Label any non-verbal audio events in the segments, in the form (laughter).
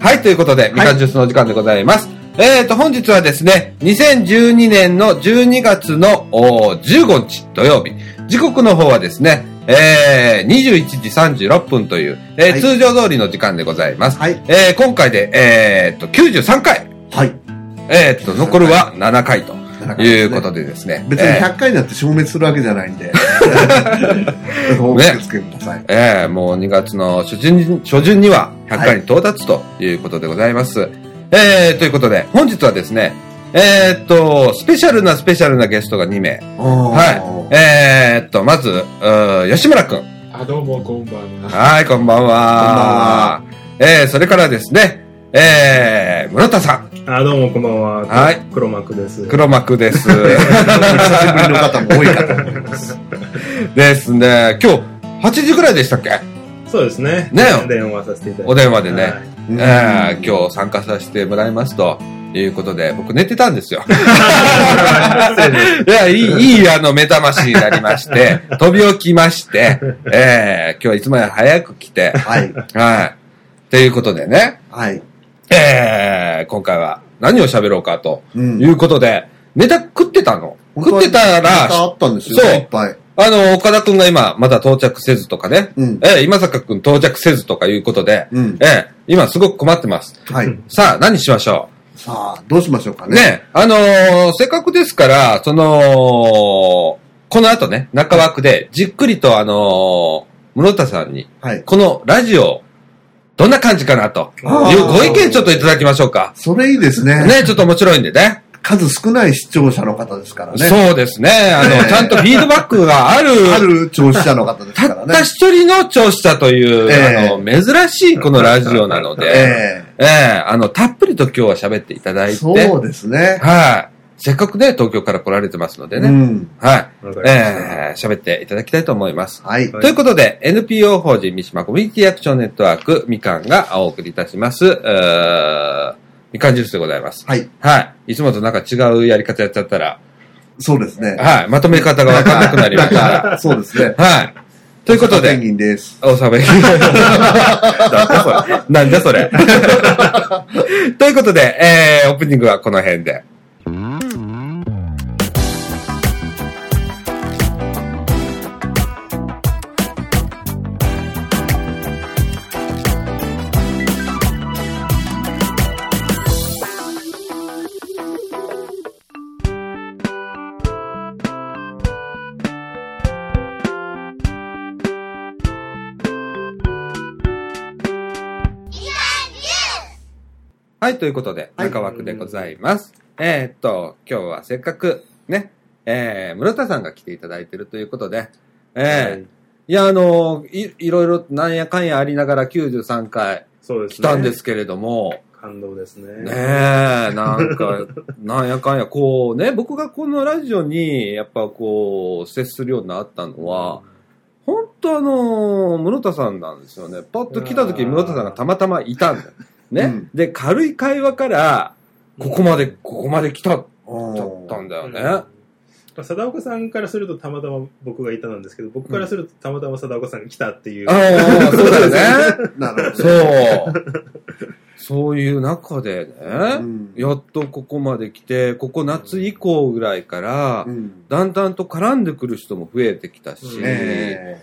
はい、ということで、みかんジュースのお時間でございます。えーと、本日はですね、2012年の12月のおー15日土曜日。時刻の方はですね、えー、21時36分という、えーはい通常通りの時間でございます。はい。えー今回で、えーと、93回。はい。えーと、残るは7回ということでですね。別にえー100回になって消滅するわけじゃないんで。お気をつけください。ええもう2月の初旬に初旬には100回に到達ということでございます。えー、ということで、本日はですね、えーっと、スペシャルなスペシャルなゲストが2名。は。はいえーっと、まず、吉村くん。あ、どうも、こんばんは。はい、こんばんは。えー、それからですね、えー、室田さん。あ、どうも、こんばんは。はい。黒幕です。黒幕です。(laughs) 久しぶりの方も多いかと思います。(laughs) ですね、今日、8時ぐらいでしたっけ？そうですね。ね電話させていただいて。お電話でね。はいうんえー今日参加させてもらいますということで、僕寝てたんですよ。(laughs) いや、いい、いい、あの、目覚ましになりまして、飛び起きまして、えー今日はいつもより早く来て、はい。はい。ということでね、はい。(laughs) えー今回は何を喋ろうかとうんいうことで、ネタ食ってたの食ってたネタあら、ったんですよ。そういっぱい。あの、岡田くんが今、まだ到着せずとかね、うん。えー今坂くん到着せずとかいうことで、うん。えー今すごく困ってます。はい。さあ、何しましょう？さあ、どうしましょうかね。ね、あのーせっかくですから、その、この後ね、中枠で、じっくりとあのー室田さんに、はい。このラジオ、どんな感じかなと、あーいうご意見ちょっといただきましょうか。それいいですね。ね、ちょっと面白いんでね。数少ない視聴者の方ですからね。そうですね。あの、ちゃんとフィードバックがある、ある聴取者の方ですたからね。った一人の聴取者という、ええあの、珍しいこのラジオなので、えええあの、たっぷりと今日は喋っていただいて、えそうですね。はい。せっかくね、東京から来られてますのでね。うん。はい。えー、喋っていただきたいと思います。はい。はいということで、NPO 法人三島コミュニティアクションネットワークみかんがお送りいたします、うーみかんジュースでございます。はい。はい。いつもとなんか違うやり方やっちゃったら、そうですね。はい。まとめ方がわかんなくなりまし (laughs) そうですね。はい。ということペンで、ギンです。おしゃべり。なんだそれ。なんだそれ。(laughs) ということで、えー、オープニングはこの辺で。はい、ということで、はい中枠でございます。えーっと、今日はせっかく、ね、えー、室田さんが来ていただいているということで、えーはいいや、あのい、いろいろなんやかんやありながら93回そうですね。来たんですけれども、感動ですね。ねえ、なんか、(laughs) なんやかんや、こうね、僕がこのラジオに、やっぱこう、接するようになったのは、本当あの、室田さんなんですよね。パッと来た時、室田さんがたまたまいたんだよ。(laughs) ね。うんで、軽い会話から、ここまで、ここまで来た、だおったんだようんね。貞岡さんからするとたまたま僕がいたなんですけど、僕からするとたまたま貞岡さんが来たっていう。ああ、そうだよね。(laughs) なるほど。そう。そういう中でね、うんやっとここまで来て、ここ夏以降ぐらいから、うんだんだんと絡んでくる人も増えてきたし、うんね。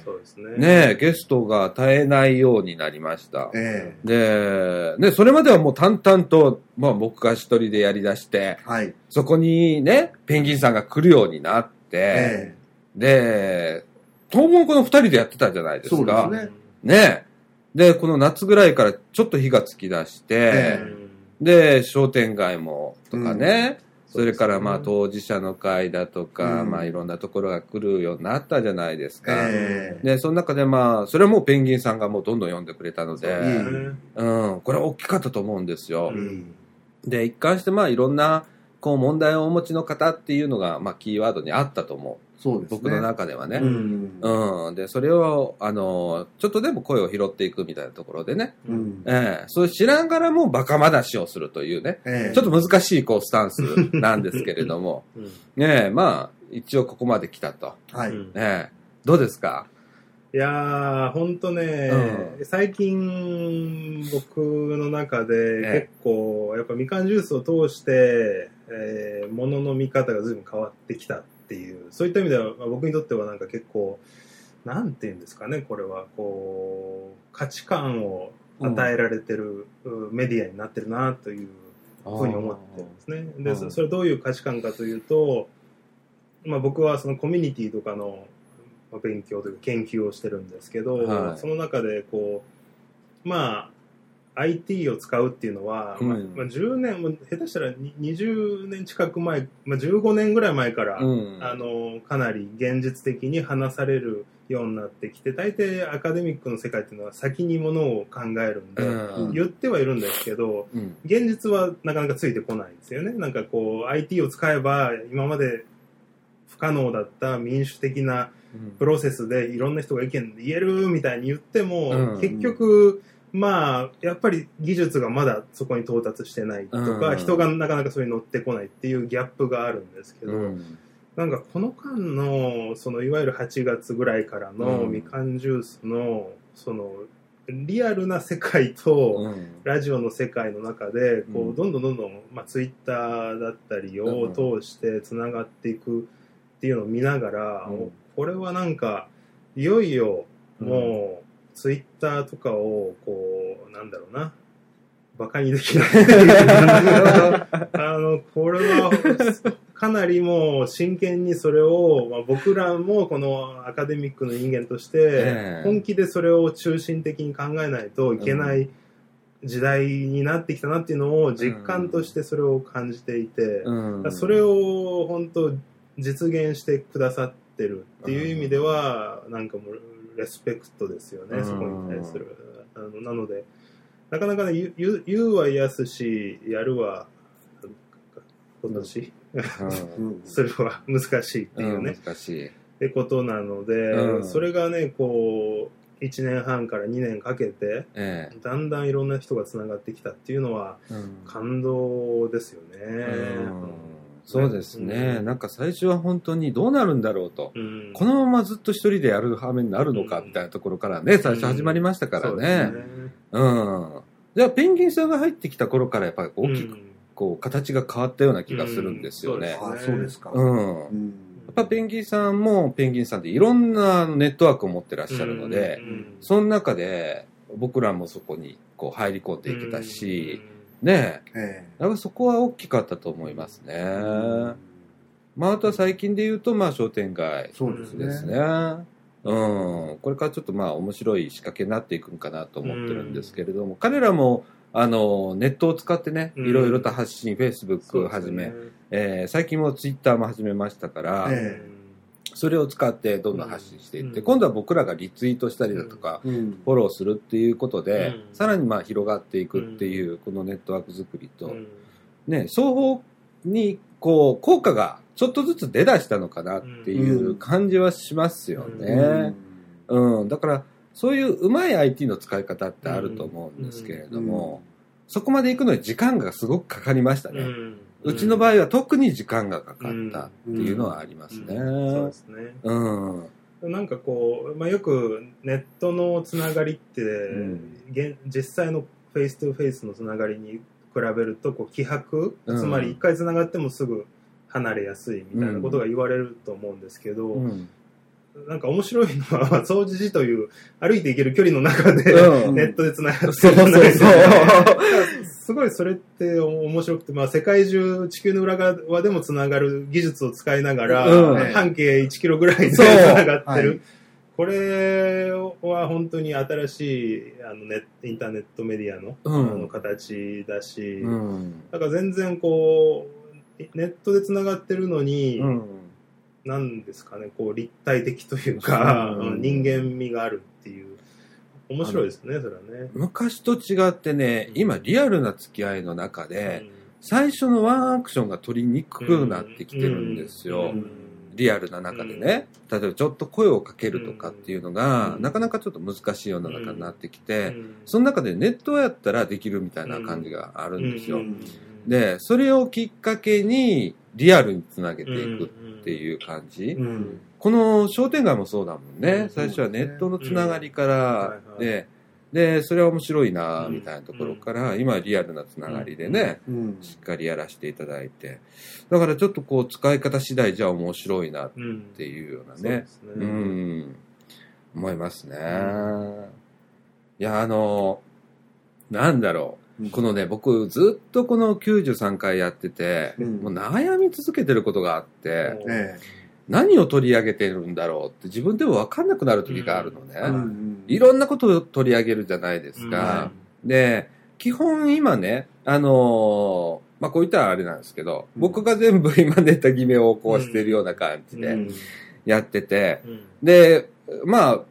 ねえゲストが絶えないようになりましたえ。えで、ね、それまではもう淡々と、まあ僕が一人でやり出してえ、はい。そこにね、ペンギンさんが来るようになって、えで、当分この二人でやってたじゃないですそうか。ですねねで、この夏ぐらいからちょっと火がつき出して、えで、商店街もとかね、うん。それからまあ当事者の会だとか、うん。まあいろんなところが来るようになったじゃないですか。ええ。で、その中でまあ、それはもうペンギンさんがもうどんどん読んでくれたので、そうん、これは大きかったと思うんですよ。うん。で、一貫してまあいろんな、こう問題をお持ちの方っていうのが、まあキーワードにあったと思う。そうですね。僕の中ではね。うん。うん。で、それを、あの、ちょっとでも声を拾っていくみたいなところでね。うん。ええそれ知らんがらもバカ話をするというね。ええちょっと難しいこうスタンス (laughs) なんですけれども。うんねえ、まあ、一応ここまで来たと。はい。うんねえ、どうですか？いいやー、ほんとね、う最近僕の中でえ結構、やっぱみかんジュースを通して、えー、ものの見方が随分変わってきたっていう、そういった意味ではまあ僕にとってはなんか結構、なんていうんですかね、これは、こう、価値観を与えられてる、うメディアになってるなというふうに思ってるんですね。で、うんそそれどういう価値観かというと、まあ、僕はそのコミュニティとかのまあ勉強というか研究をしてるんですけど、はい。その中でこうまあ IT を使うっていうのは、まあうん。まあ、10年も下手したらに20年近く前、まあ、15年ぐらい前から、うん。あのかなり現実的に話されるようになってきて大抵アカデミックの世界っていうのは先にものを考えるんで、うん。言ってはいるんですけどうん。現実はなかなかついてこないんですよね。なんかこう IT を使えば今まで不可能だった民主的なプロセスでいろんな人が意見言えるみたいに言っても、うん。結局まあやっぱり技術がまだそこに到達してないとか、うん。人がなかなかそれに乗ってこないっていうギャップがあるんですけど、うん。なんかこの間のそのいわゆる8月ぐらいからのうんみかんジュースのそのリアルな世界と、うん。ラジオの世界の中でこうどんどんどんどん、まあ、ツイッターだったりを通してつながっていくっていうのを見ながら、うん。これはなんかいよいよもうツイッターとかをこうなんだろうな。バカにできない。(laughs) あのこれはかなりもう真剣にそれを、まあ、僕らもこのアカデミックの人間としてええ。本気でそれを中心的に考えないといけない時代になってきたなっていうのを実感としてそれを感じていて、うん。それを本当実現してくださってるっていう意味では、なんかもうレスペクトですよね、うん。そこに対する。あのなので、なかなかね、言うは癒すし、やるは今年、うん。(laughs) するは難しいっていうね、うん難しい。ってことなので、うん。それがね、こう、1年半から2年かけて、えだんだんいろんな人がつながってきたっていうのは感動ですよね。うんそうですね、うん。なんか最初は本当にどうなるんだろうと、うん。このままずっと一人でやる羽目になるのかみたいなところからね、最初始まりましたからね。うん。じゃあ、ペンギンさんが入ってきた頃からやっぱり大きくうん。こう形が変わったような気がするんですよね。うんあそうですか。うん。やうん。っぱペンギンさんもペンギンさんでいろんなネットワークを持ってらっしゃるので、うん。その中で僕らもそこにこう入り込んでいけたし、ねえ、えそこは大きかったと思いますね。えまあ、あとは最近で言うと、まあ、商店街ですね。うん。これからちょっとまあ、面白い仕掛けになっていくんかなと思ってるんですけれども、彼らも、あの、ネットを使ってね、うん。いろいろと発信、そう Facebook ですね。はじめ、えー最近も Twitter も始めましたから、えそれを使ってどんどん発信していって、うん。今度は僕らがリツイートしたりだとか、うん。フォローするっていうことで、うん。さらにまあ広がっていくっていう、このネットワーク作りと、うん。ね、双方にこう効果がちょっとずつ出だしたのかなっていう感じはしますよね。うん。だからそういううまい IT の使い方ってあると思うんですけれども、そこまで行くのに時間がすごくかかりましたね。うんうちの場合は特に時間がかかったっていうのはありますね。うんそうですね。うん。なんかこう、まあ、よくネットのつながりって、ん現実世界のフェイストゥフェイスのつながりに比べるとこう希薄、うんつまり一回つながってもすぐ離れやすいみたいなことが言われると思うんですけど、うんなんか面白いのは、ま (laughs) あ総持寺という歩いていける距離の中で、うん。ネットでつながってるそうそうそう。(laughs) すごいそれって面白くて、まあ世界中地球の裏側でもつながる技術を使いながら、うん。半径1キロぐらいでつそう。ながってる。はい。これは本当に新しいあのネインターネットメディアの,、うん。あの形だし、うん。だから全然こう、ネットでつながってるのに、うん。なんですかね、こう立体的というか、うん。うん人間味があるっていう。面白いですね、それはね。昔と違ってね、今リアルな付き合いの中で、最初のワンアクションが取りにくくなってきてるんですよ。うん。リアルな中でね、例えばちょっと声をかけるとかっていうのが、うん。なかなかちょっと難しいような中になってきて、うん。その中でネットやったらできるみたいな感じがあるんですよ。うんで、それをきっかけにリアルにつなげていくうんっていう感じ、うんこの商店街もそうだもんね、うん最初はネットのつながりから。はいででそれは面白いなうんみたいなところから、今はリアルなつながりでね、うん。しっかりやらせていただいて。だからちょっとこう使い方次第じゃ面白いなっうんていうようなね。うん。思いますね、いやあのなんだろうこのね僕ずっとこの93回やってて、うん。もう悩み続けてることがあって、え何を取り上げてるんだろうって自分でも分かんなくなる時があるのね、えうんいろんなことを取り上げるじゃないですか、で基本今ねあのーまあこう言ったらあれなんですけど、うん。僕が全部今ネタ決めをこうしてるような感じでうん。やってて、うん。でまあ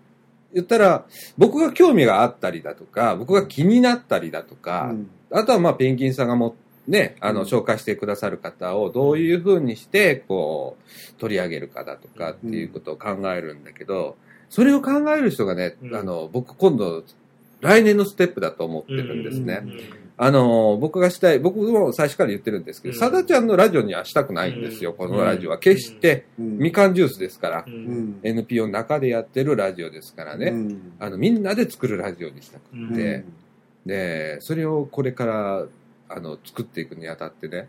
言ったら僕が興味があったりだとか僕が気になったりだとか、うん。あとはまあペンギンさんがもね、あの、うん。紹介してくださる方をどういうふうにして、こう、取り上げるかだとかっていうことを考えるんだけど、それを考える人がね、うん。あの、僕今度、来年のステップだと思ってるんですね。うんあの、僕がしたい、僕も最初から言ってるんですけど、うん。さだちゃんのラジオにはしたくないんですよ、このラジオは。決して、うん。みかんジュースですから。う、うんん NPO の中でやってるラジオですからね、うん。あの、みんなで作るラジオにしたくうん。て、で、それをこれから、あの、作っていくにあたってね、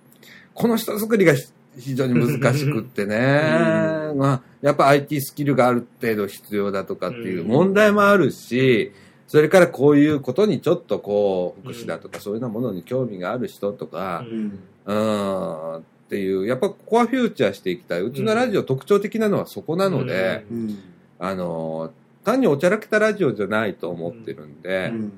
この人作りがひ非常に難しくってね、(laughs) うん。まあ、やっぱ IT スキルがある程度必要だとかっていううん。問題もあるし、それからこういうことにちょっとこう、福祉だとかそういうようなものに興味がある人とか、うんうん、っていう、やっぱここはフューチャーしていきたい。うちのラジオ特徴的なのはそこなので、うんあの、単におちゃらけたラジオじゃないと思ってるんで、うん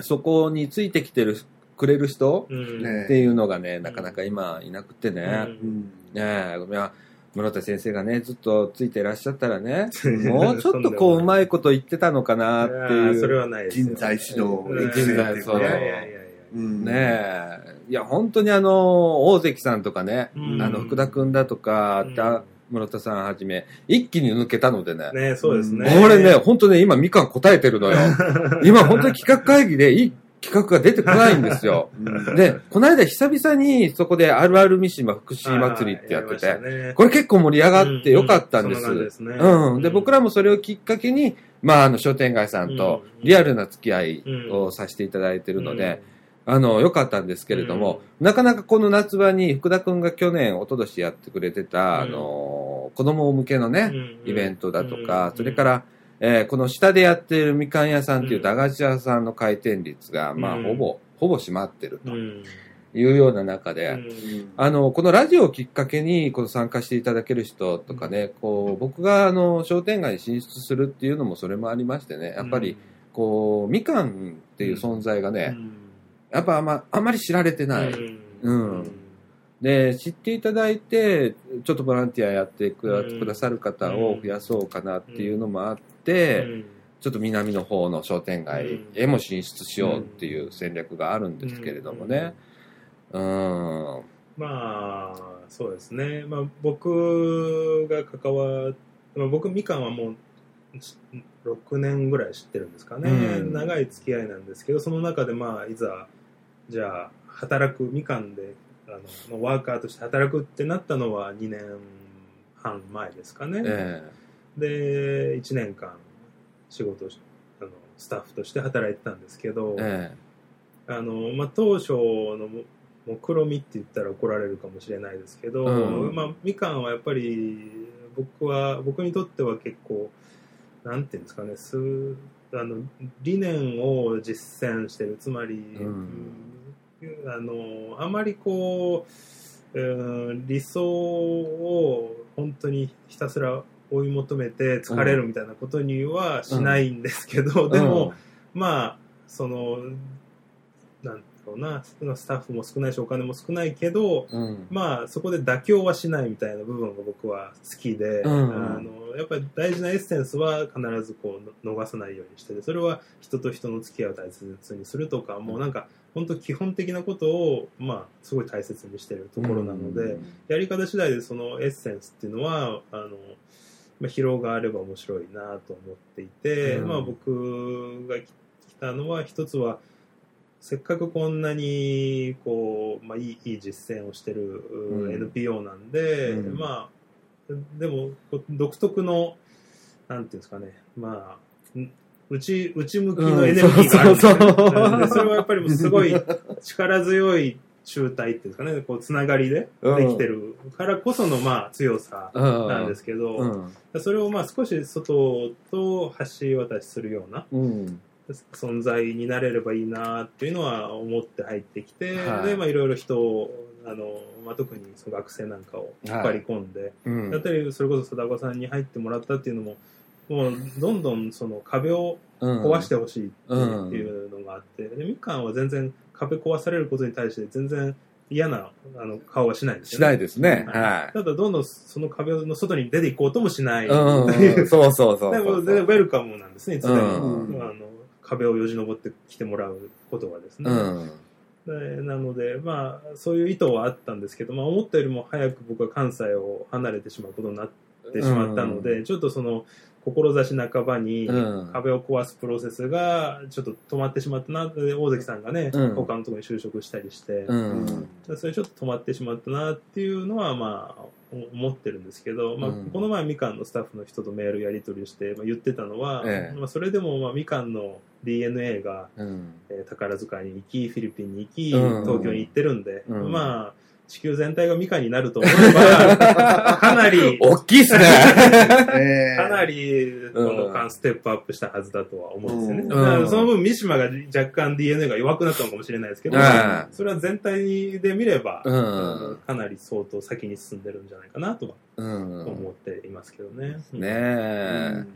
そこについてきてる、くれる人っていうのがね、なかなか今いなくてね。うんねえ、ごめん。室田先生がね、ずっとついていらっしゃったらね、んもうちょっとこう、うまいこと言ってたのかなっていやーそれ。はない人材指導うん人材そういやいやいやうんねえ。いや、本当にあの、大関さんとかね、うんあの、福田くんだとか、うんた室田さんはじめ、一気に抜けたのでね。ねそうですね。これね、本当ね、今、みかん答えてるのよ。(laughs) 今、本当に企画会議で企画が出てこないんですよ。(laughs) うん。で、この間久々にそこであるある三島福祉祭りってやってて、てこれ結構盛り上がってよかったんです。ううんん。ですね。で、僕らもそれをきっかけに、まあ、あの、商店街さんとうん。リアルな付き合いをさせていただいてるので、あの、良かったんですけれども、なかなかこの夏場に福田くんが去年、一昨年やってくれてた、あの、子供向けのね、イベントだとか、それか、ら、えーこの下でやってるみかん屋さんっていう駄菓子屋さんの回転率が、まあ、うんほぼ、ほぼ閉まってるとうん。いうような中で、うん。あの、このラジオをきっかけに、この参加していただける人とかね、こう、僕が、あの、商店街に進出するっていうのもそれもありましてね、やっぱり、こう、みかんっていう存在がね、やっぱあんま、あんまり知られてない。うん。で、知っていただいて、ちょっとボランティアやってくだ,、さる方を増やそうかなっていうのもあっちょっと南の方の商店街へも進出しようっていう戦略があるんですけれどもね。うん。まあ、そうですね。まあ、僕が関わまあ、僕、みかんはもう、6年ぐらい知ってるんですかね。うん長い付き合いなんですけど、その中でまあ、いざ、じゃあ、働く、みかんで、あの、ワーカーとして働くってなったのは2年半前ですかね。えで、1年間仕事をしあの、スタッフとして働いてたんですけどえ、え。あの、まあ、当初のも目論みって言ったら怒られるかもしれないですけど、うん。まあ、みかんはやっぱり僕は僕にとっては結構なんていうんですかねすあの理念を実践してるつまり、ん。あのあまりこう、うん理想を本当にひたすら追い求めて疲れるみたいなことにはしないんですけど、でも、まあそのなんだろうなスタッフも少ないしお金も少ないけどうん、うん。まあそこで妥協はしないみたいな部分が僕は好きで、うん。あのやっぱり大事なエッセンスは必ずこうの逃さないようにしててそれは人と人の付き合いを大切にするとか、もうなんか本当基本的なことをまあすごい大切にしてるところなので、やり方次第でそのエッセンスっていうのはあの、まあ、疲労があれば面白いなと思っていて、うん。まあ、僕が来たのは一つはせっかくこんなにこう、まあ、いいいい実践をしてるうん。NPO なんで、うん。まあでも、独特の、なんていうんですかね、まあ、ん内、内向きのエネルギーがあるんですよね、うんそれはやっぱりすごい力強い集体っていうんですかね、こう、つながりでできてるからこその、まあ、強さうん。なんですけど、うん。それをまあ少し外と橋渡しするようなうん。存在になれればいいなっていうのは思って入ってきて、はいで、まあいろいろ人を、あの、まあ特にその学生なんかを引っ張り込んで、うんだったり、それこそ貞子さんに入ってもらったっていうのも、もうどんどんその壁を壊してほしいっていうのがあって、でみかんは全然壁壊されることに対して全然嫌なあの顔はしないんですよね。しないですね。はただどんどんその壁の外に出ていこうともしない。い。うんうん。そうそうそうでも全然ウェルカムなんですね、いつでも。うんあの壁をよじ登ってきてもらうことはですね。うん。でなので、まあ、そういう意図はあったんですけど、まあ、思ったよりも早く僕は関西を離れてしまうことになってしまったので、ちょっとその、志半ばにうん。壁を壊すプロセスがちょっと止まってしまったなで大関さんがね、うん。他のところに就職したりして、うん。でそれちょっと止まってしまったなっていうのはまあお思ってるんですけど、まあうん。この前みかんのスタッフの人とメールやり取りして、まあ、言ってたのは、ええ。まあ、それでもまあみかんの DNA が、うん。えー宝塚に行きフィリピンに行き、うん。東京に行ってるんで、うん。まあ地球全体がみかんになると思えばかなり (laughs) 大きいっすね。えかなりこの間ステップアップしたはずだとは思うんですよね。その分三島が若干 DNA が弱くなったのかもしれないですけど、うんそれは全体で見れば、かなり相当先に進んでるんじゃないかなとはうん。思っていますけどね。ねえ。うん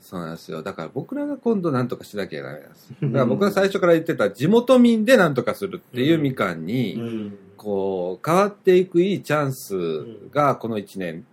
そうなんですよ。だから僕らが今度何とかしなきゃいけないんです。だから僕が最初から言ってた地元民で何とかするっていうみかんうに、んこう、変わっていくいいチャンスがこの1年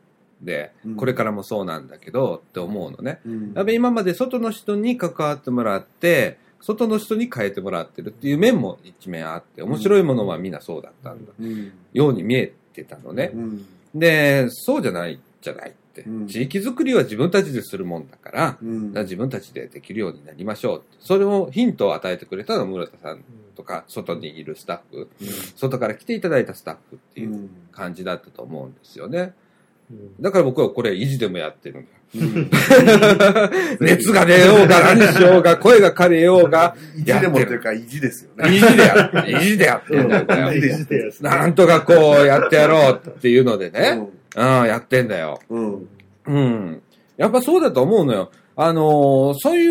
でう、ん。これからもそうなんだけどって思うのね。うん。やっぱり今まで外の人に関わってもらって、外の人に変えてもらってるっていう面も一面あって、面白いものはみんなそうだったんだ、うん。ように見えてたのね。うん。で、そうじゃないじゃないって。うん。地域づくりは自分たちでするもんだから、うん。だから自分たちでできるようになりましょう。それをヒントを与えてくれたのは室田さんとか、外にいるスタッフ、外から来ていただいたスタッフっていううん感じだったと思うんですよね。うんだから僕はこれ維持でもやってるんだよ。うん熱が出ようが何しようが、声が枯れようが、意地でもというか意地ですよね。維持でやって、維持でやってんだよねなんとかこうやってやろうっていうのでね、うん、やってんだよ。うん。うん。うん。やっぱそうだと思うのよ。あのーそうい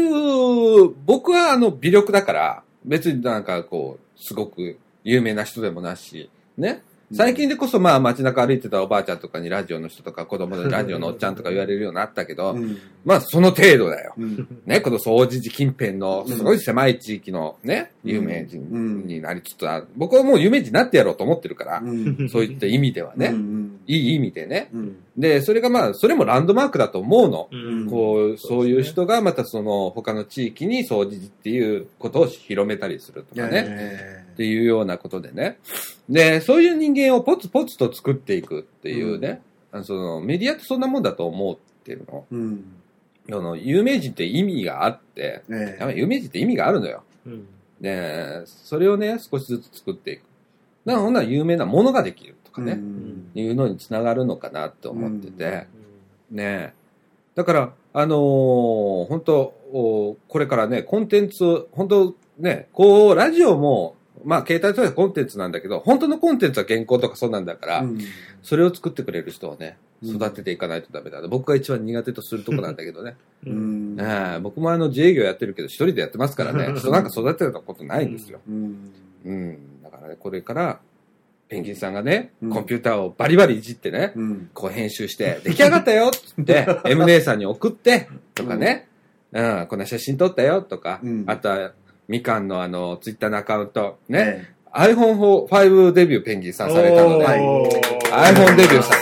う、僕はあの、微力だから、別になんかこう、すごく有名な人でもなし、ね。最近でこそまあ街中歩いてたおばあちゃんとかにラジオの人とか子供でラジオのおっちゃんとか言われるようになったけど、うん。まあその程度だよ。うん。ね、この総除寺近辺のすごい狭い地域のね、うん有名人になりつつある。僕はもう有名人になってやろうと思ってるから、うん。そういった意味ではね、うん。いい意味でね。うん。で、それがまあ、それもランドマークだと思うの。うんこう、そういう人がまたその他の地域に総除寺っていうことを広めたりするとかね。ねっていうようなことでね。で、そういう人間をポツポツと作っていくっていうね。あのそのメディアってそんなもんだと思ってるの。うん。あの有名人って意味があって、ね有名人って意味があるのよ。うんで、それをね、少しずつ作っていく。だからほんなら有名なものができるとかね。うんいうのにつながるのかなって思ってて。うんねえ。だから、あのー本当おこれからね、コンテンツ、本当ね、こう、ラジオも、まあ、携帯とかコンテンツなんだけど、本当のコンテンツは原稿とかそうなんだから、うんそれを作ってくれる人をね、うん育てていかないとダメだ。僕が一番苦手とするとこなんだけどね。う (laughs) うん僕もあの、自営業やってるけど、一人でやってますからね、(laughs) 人なんか育てたことないんですよ。うん。うん。だからね、これから、ペンギンさんがね、うんコンピューターをバリバリいじってね、うん。こう編集して、出来上がったよって、(laughs) M 姉さんに送って、とかね、うん、こんな写真撮ったよとか、うんあとは、みかんのあの、ツイッターのアカウント、ね、ね。iPhone5 デビューペンギンさんされたので、iPhone デビューした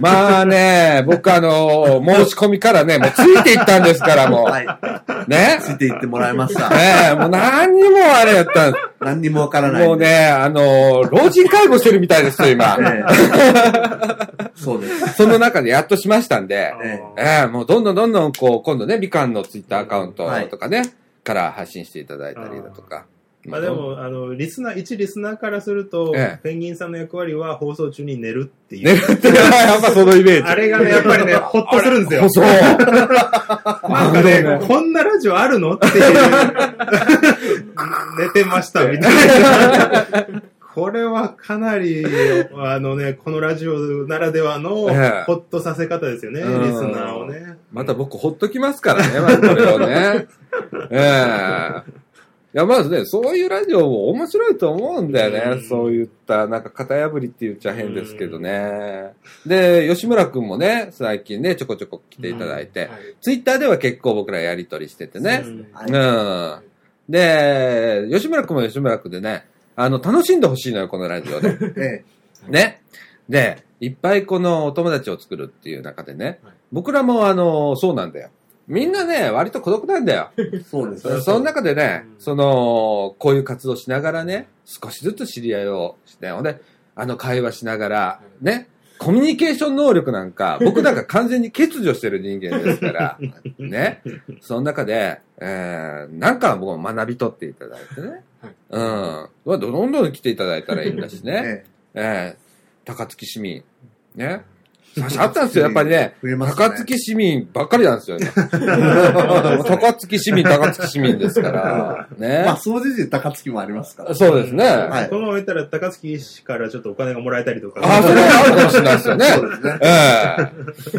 まあね、僕あの、申し込みからね、(laughs) もうついていったんですから、もはい。う。ね。ついていってもらいました。ねえ、もう何にもあれやったん何にもわからない。もうね、あの、老人介護してるみたいですよ、今。ええ。(laughs) そうです。その中でやっとしましたんで、えええもうどんどんどんどん、こう、今度ね、みかんのツイッターアカウントとかね、から発信していただいたりだとか、まあでも、あの、リスナー、一リスナーからすると、ええペンギンさんの役割は放送中に寝るっていう。寝るって、やっぱそのイメージ。あれがね、やっぱりね、(laughs) ほっとするんですよ。そう。なんかあのねね、こんなラジオあるのっていう。(laughs) 寝てました、みたいな。(laughs) これはかなり、(laughs) あのね、このラジオならではの、ええほっとさせ方ですよね、リスうんナーをね。また僕ほっときますからね、これをね。(laughs) ええいや、まずね、そういうラジオも面白いと思うんだよね。うんそういった、なんか型破りって言っちゃ変ですけどね。で、吉村くんもね、最近ね、ちょこちょこ来ていただいて、はいツイッターでは結構僕らやりとりしててね。うんはいうん。で、吉村くんも吉村くんでね、あの、楽しんでほしいのよ、このラジオで。(laughs) えね。で、いっぱいこのお友達を作るっていう中でね、はい僕らもあの、そうなんだよ。みんなね、割と孤独なんだよ。えそうですね。その中でね、うんその、こういう活動しながらね、少しずつ知り合いをして、ほんで、あの会話しながら、ね、コミュニケーション能力なんか、(laughs) 僕なんか完全に欠如してる人間ですから、(laughs) ね、その中で、えー、なんか僕も学び取っていただいてね、うん、どんどん来ていただいたらいいんだしね、(laughs) ええー、高槻市民、ね、(laughs) あったんですよ、やっぱりね。ね高槻市民ばっかりなんですよ、今。(laughs) 高槻市民、高槻市民ですから。ね。まあ、総除時高 �i もありますから。そうですね。はいこのまま言ったら、高槻市からちょっとお金がもらえたりとか。ああ、それはあるかもしれないですよね。そうですね。え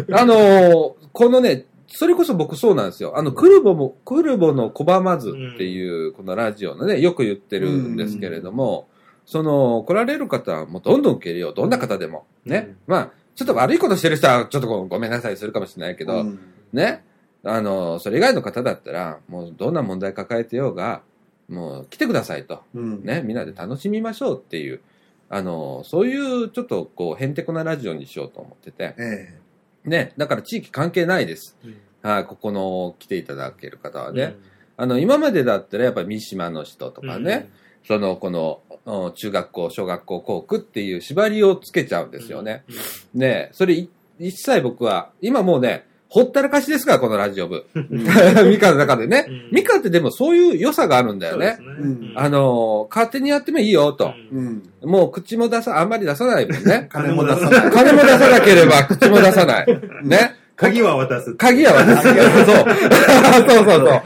えあのーこのね、それこそ僕そうなんですよ。あの、クルボも、クルボの拒まずっていう、このラジオのね、よく言ってるんですけれども、その、来られる方はもうどんどん受け入れよう。どんな方でも。ね。まあ、ちょっと悪いことしてる人は、ちょっとごごめんなさいするかもしれないけど、うんね。あの、それ以外の方だったら、もうどんな問題抱えてようが、もう来てくださいと。うん。ね、みんなで楽しみましょうっていう、あの、そういうちょっとこう、へんてこなラジオにしようと思ってて、えね、だから地域関係ないです。うんはい、ここの来ていただける方はね。あの、今までだったらやっぱり三島の人とかね、その、この、うん中学校、小学校、校区っていう縛りをつけちゃうんですよね。ね、それい一切僕は、今もうね、ほったらかしですから、このラジオ部。(laughs) ミカの中でね。うんミカってでもそういう良さがあるんだよね。うんあの、勝手にやってもいいよと。うん。もう口も出さ、あんまり出さないもんね。金も出さない。(laughs) 金も出さなければ口も出さない。ね。鍵は渡す。鍵は私が。(laughs) そう。そうそうそう。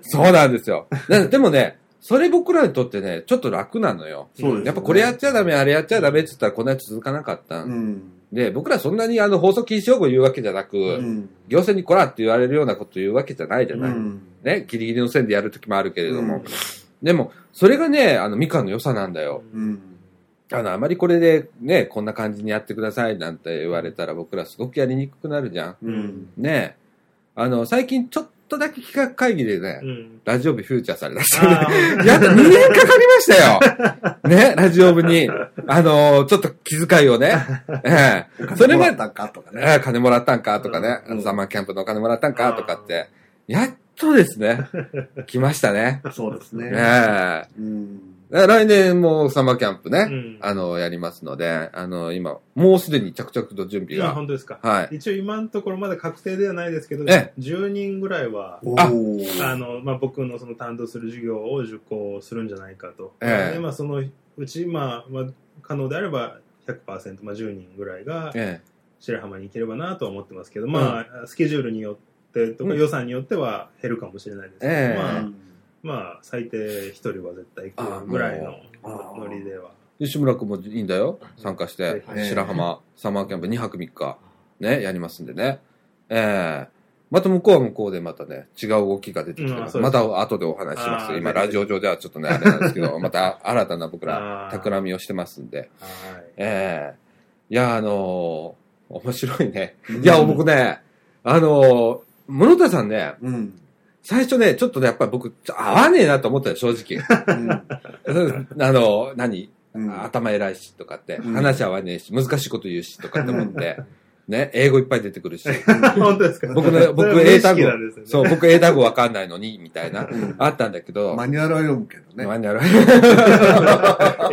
そうなんですよ。ででもね、それ僕らにとってね、ちょっと楽なのよ。そうですねやっぱこれやっちゃダメ、あれやっちゃダメって言ったらこんなに続かなかった。うん。で、僕らそんなにあの放送禁止用語言うわけじゃなく、うん。行政にこらって言われるようなこと言うわけじゃないじゃない。うん。ね、ギリギリの線でやるときもあるけれども。でも、それがね、あの、みかんの良さなんだよ。うん。あの、あまりこれでね、こんな感じにやってくださいなんて言われたら僕らすごくやりにくくなるじゃん。うん。ねあの、最近ちょっとだけ企画会議でね、うん。ラジオ部フューチャーされだしたね。(laughs) やっと2年かかりましたよ。ね、ラジオ部に。あの、ちょっと気遣いをね。(laughs) ええそれまで、もらったんかとかね。ええ金もらったんかとかね、うんサマーキャンプのお金もらったんかとかって、やっとですね、(laughs) 来ましたね。そうですね。えうん。え来年もサマーキャンプね、うんあの、やりますので、あの、今、もうすでに着々と準備今が。本当ですか。はい。一応今のところまだ確定ではないですけど、え10人ぐらいは、あの、まあ、僕のその担当する授業を受講するんじゃないかと。ええで、まあ、そのうち、まあ、まあ、可能であれば100%、まあ、10人ぐらいがえ白浜に行ければなとは思ってますけど、まあ、スケジュールによってとかうん予算によっては減るかもしれないですけど、ええまあ、うんまあ、最低1人は絶対行くぐらいのあノリでは。え吉村君もいいんだよ。参加して、はい白浜サマーキャンプ2泊3日、ね、やりますんでね。ええまた向こうは向こうでまたね、違う動きが出てきてます。ますた後でお話しします。今、ラジオ上ではちょっとね、あれなんですけど、(laughs) また新たな僕ら、企みをしてますんで。はい。ええいや、あのー面白いね。うんいや、僕ね、あのー室田さんね、うん。最初ね、ちょっとね、やっぱり僕、合わねえなと思ったよ、正直。うん。あの、何？うん。頭偉いしとかって、うん。話合わねえし、難しいこと言うしとかって思って、ね、英語いっぱい出てくるし、(laughs) 本当ですか？僕ね、僕英単語ね、そう、僕英単語わかんないのに、みたいな、うん。あったんだけど、マニュアルは読むけどね。マニュアル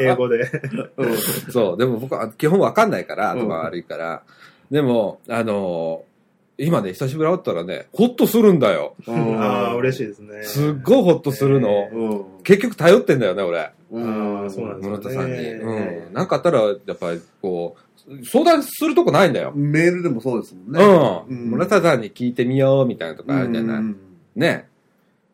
英語で。うん。そう、でも僕は基本わかんないから、うん。頭悪いから。でも、あの、今ね、久しぶりに会ったらね、ホッとするんだよ。ああ、嬉しいい。ですね。すっごいホッとするの。うん。結局頼ってんだよね、俺。うんあーそうなんです室田さんに。ねうん。なんかあったら、やっぱりこう、相談するとこないんだよ。メールでもそうですもんね。うん。村田さんに聞いてみようみたいなとかあるじゃない。うんね。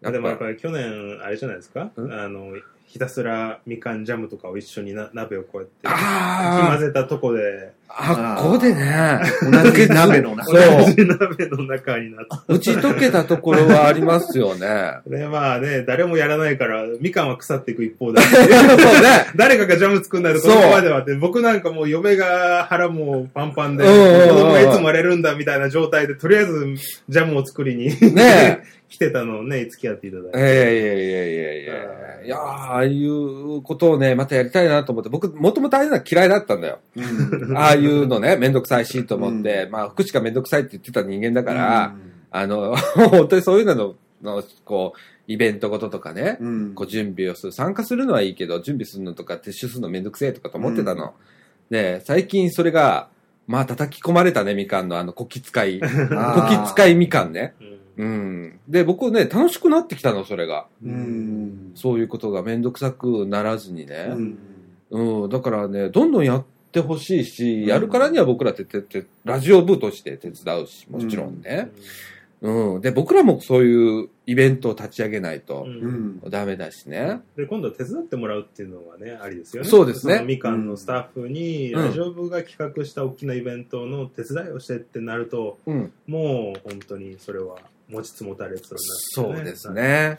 でもやっぱぱり去年、あれじゃないですか？うん？あの、ひたすらみかんジャムとかを一緒にな鍋をこうやって、かきあ混ぜたとこで、あ、あ、ここでね、(laughs) 同じ鍋の中。そう。同じ鍋の中になって。打ち解けたところはありますよね。で、(laughs) まあね、誰もやらないから、みかんは腐っていく一方で、(laughs) そうね。誰かがジャム作んないとこそう。のまではって、僕なんかもう嫁が腹もパンパンで、子供がいつも荒れるんだみたいな状態で、とりあえずジャムを作りに。ね来てたのをね、付き合っていただいて。いやいやいやいやいやいや。ああいうことをね、またやりたいなと思って、僕、もともとああいうのは嫌いだったんだよ。うんああいうのね、(laughs) めんどくさいしと思って、まあ、福祉がめんどくさいって言ってた人間だから、あの、(laughs) 本当にそういうのの、のこう、イベントごととかね、うんこう準備をする。参加するのはいいけど、準備するのとか撤収するのめんどくせえとかと思ってたの。で、最近それが、まあ叩き込まれたね、みかんのあの、こき使い。(laughs) こき使いみかんね。うんうん。で、僕ね、楽しくなってきたの、それが。うん。そういうことがめんどくさくならずにね。うん。うん。だからね、どんどんやってほしいし、やるからには僕らってててラジオ部として手伝うし、もちろんね。うん。で、僕らもそういうイベントを立ち上げないとうんうん。ダメだしね。で、今度は手伝ってもらうっていうのがね、ありですよね。そうですねのみかんのスタッフに、うんラジオ部が企画した大きなイベントの手伝いをしてってなると、うん。もう本当にそれは持ちつ持たれつになって、そうです。ね。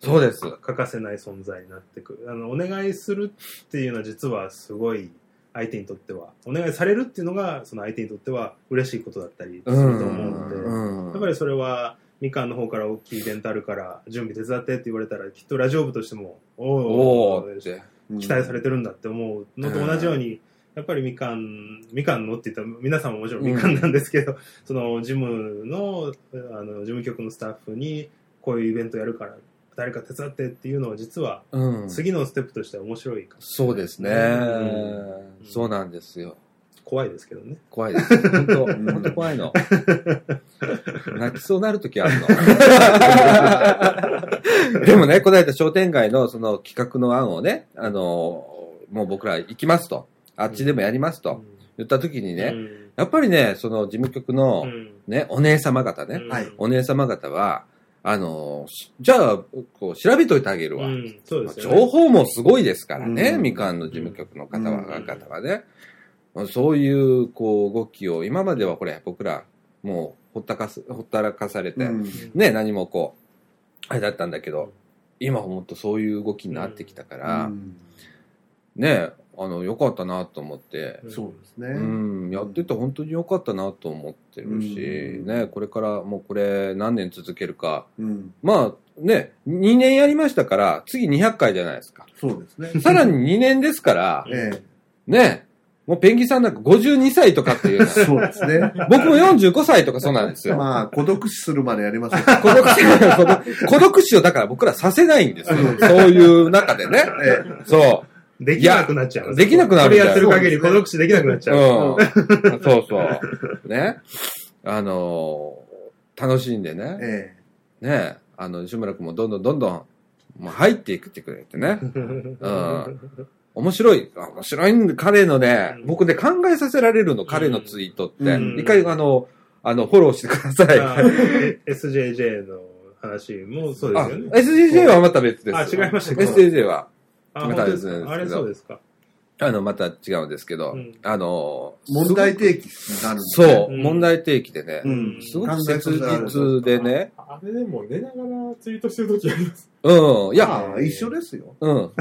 そうです。欠かせない存在になってくる。あの、お願いするっていうのは実はすごい相手にとっては、お願いされるっていうのがその相手にとっては嬉しいことだったりすると思うので、うんやっぱりそれは、みかんの方から大きいイベントあるから、準備手伝ってって言われたら、きっとラジオ部としても、おおって。期待されてるんだって思うのと同じように、やっぱりみかん、みかんのって言ったら、皆さんももちろんみかんなんですけど、その事務の、あの、事務局のスタッフに、こういうイベントやるから、誰か手伝ってっていうのは実は、うん。次のステップとしては面白いかもしれそうですね。うんそうなんですよ。怖いですけどね。怖いです。本当ん本当怖いの。(laughs) 泣きそうなるときあるの。(laughs) でもね、この間商店街のその企画の案をね、あの、もう僕ら行きますと。あっちでもやりますと。言ったときにね、うんやっぱりね、その事務局のうんね、お姉様方ね、うんはいお姉様方は、あの、じゃあ、こう、調べといてあげるわ。うんね。情報もすごいですからね、うんみかんの事務局の方は、うん方はね。そういう、こう、動きを、今まではこれ、僕ら、もう、ほったかす、ほったらかされて、うんね、何もこう、あれだったんだけど、今ほんとそういう動きになってきたから、うんね、あの、良かったなと思って、うんそうですね。うん、やってて本当に良かったなと思ってるし、うんね、これからもうこれ何年続けるか、うん。まあね、2年やりましたから、次200回じゃないですか。そうですね。さらに2年ですから、(laughs) ええ。ね、もうペンギンさんなんか52歳とかっていう (laughs) そうですね。僕も45歳とかそうなんですよ。まあ、孤独死するまでやりますよ。孤独死を、(laughs) 孤独死をだから僕らさせないんですよ。そういう中でね。えそできなくなっちゃう。できなくなるこれやってる限り孤独死できなくなっちう。ゃう。うん。(laughs) そうそう。ね。あのー楽しんでえ。ね。えね。あの、吉村君もどんどんどんどん、もう入っていくってくれてね。うん。面白い。あ面白いんで、彼のね、僕ね、考えさせられるの、彼のツイートって。うん一回、あの、あの、フォローしてください。SJJ (laughs) の話もそうですあ、よね。SDJ はまた別です。あ違いましたか SDJ は、あ、また本当ですあれそうですか。あの、また違うんですけど、うんあの、え問題提起になるそう、うん問題提起でね、うん。すごく切実でね、あれでも寝ながらツイートしてる時あります。うん、いや、ああ、一緒ですよ。うん、(laughs) うん。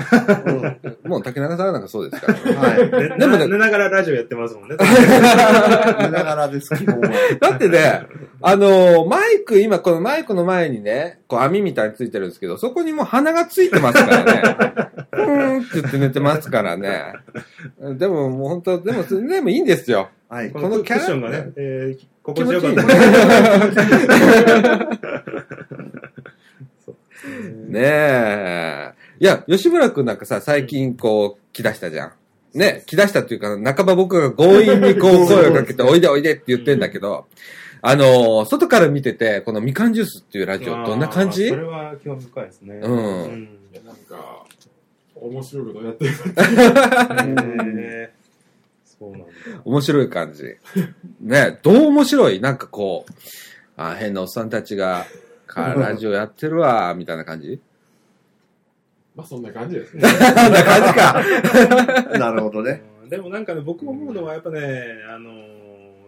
もう竹中さんなんかそうですから、ね。はい。ででもね寝ながらラジオやってますもんね。(laughs) 寝ながらです、基本は。だってね、あのーマイク、今このマイクの前にね、こう網みたいについてるんですけど、そこにもう鼻がついてますからね。(laughs) うーんって言って寝てますからね。でももう本当、でも、でもいいんですよ。はいこ。のクこのキャラッションがね、えー、気心持ちいいね地よかった。ねえ。いや、吉村くんなんかさ、最近こう、来だしたじゃん。ね、来だしたっていうか、半ば僕が強引にこう声をかけて、おいでおいでって言ってんだけど、あの、外から見てて、このみかんジュースっていうラジオ、どんな感じ？それは興味深いですね。うんんいやなんか、面白いことやってる。へーそうなんだ。面白い感じ。ね、どう面白い？なんかこう、あ変なおっさんたちが、かラジオやってるわ、みたいな感じ？まあそんな感じですね。そんな感じか。(laughs) なるほどね。うんでもなんかね、僕思うのはやっぱね、あのー、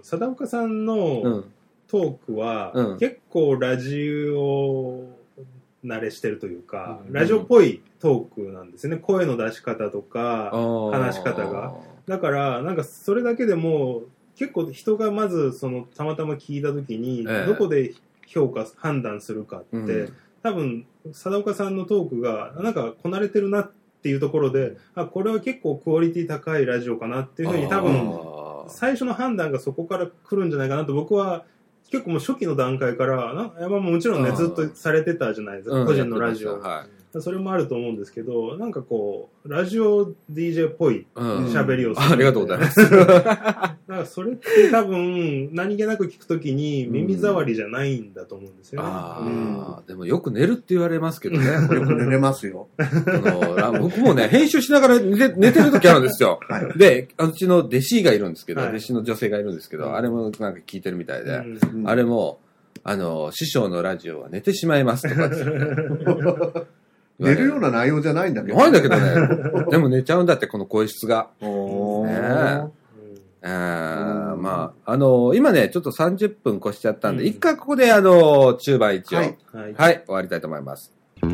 貞岡さんの、うん。トークは、うん結構ラジオ慣れしてるというか、うんラジオっぽいトークなんですよね。声の出し方とか、話話し方が。だから、なんかそれだけでも、結構人がまずそのたまたま聞いた時に、ええどこで評価、判断するかって、うん。多分、貞岡さんのトークが、なんかこなれてるなっていうところで、あ、これは結構クオリティ高いラジオかなっていうふうに多分、最初の判断がそこから来るんじゃないかなと僕は結構もう初期の段階からなまあもちろんねうんずっとされてたじゃないですか、うん。個人のラジオ、はいそれもあると思うんですけどなんかこうラジオ DJ っぽいうん喋りをする、ありがとうございます。(laughs) なんかそれって多分何気なく聞くときに耳障りじゃないんだと思うんですよね、ああ、でもよく寝るって言われますけどね。(laughs) よく寝れますよ。あのら僕もね、編集しながら寝て寝てる時あるんですよ。はい。で、うちの弟子がいるんですけど、はい弟子の女性がいるんですけど、うんあれもなんか聞いてるみたいで、うんあれも、あの、師匠のラジオは寝てしまいますとかですね (laughs) 寝るような内容じゃないんだけど。ないんだけどね。(laughs) でも寝ちゃうんだって、この声質が。おー。ねえ。ーまあ、あの、今ね、ちょっと30分越しちゃったんで、うん。一回ここで、あの、中盤一応、ははい。い、はい終わりたいと思います。とい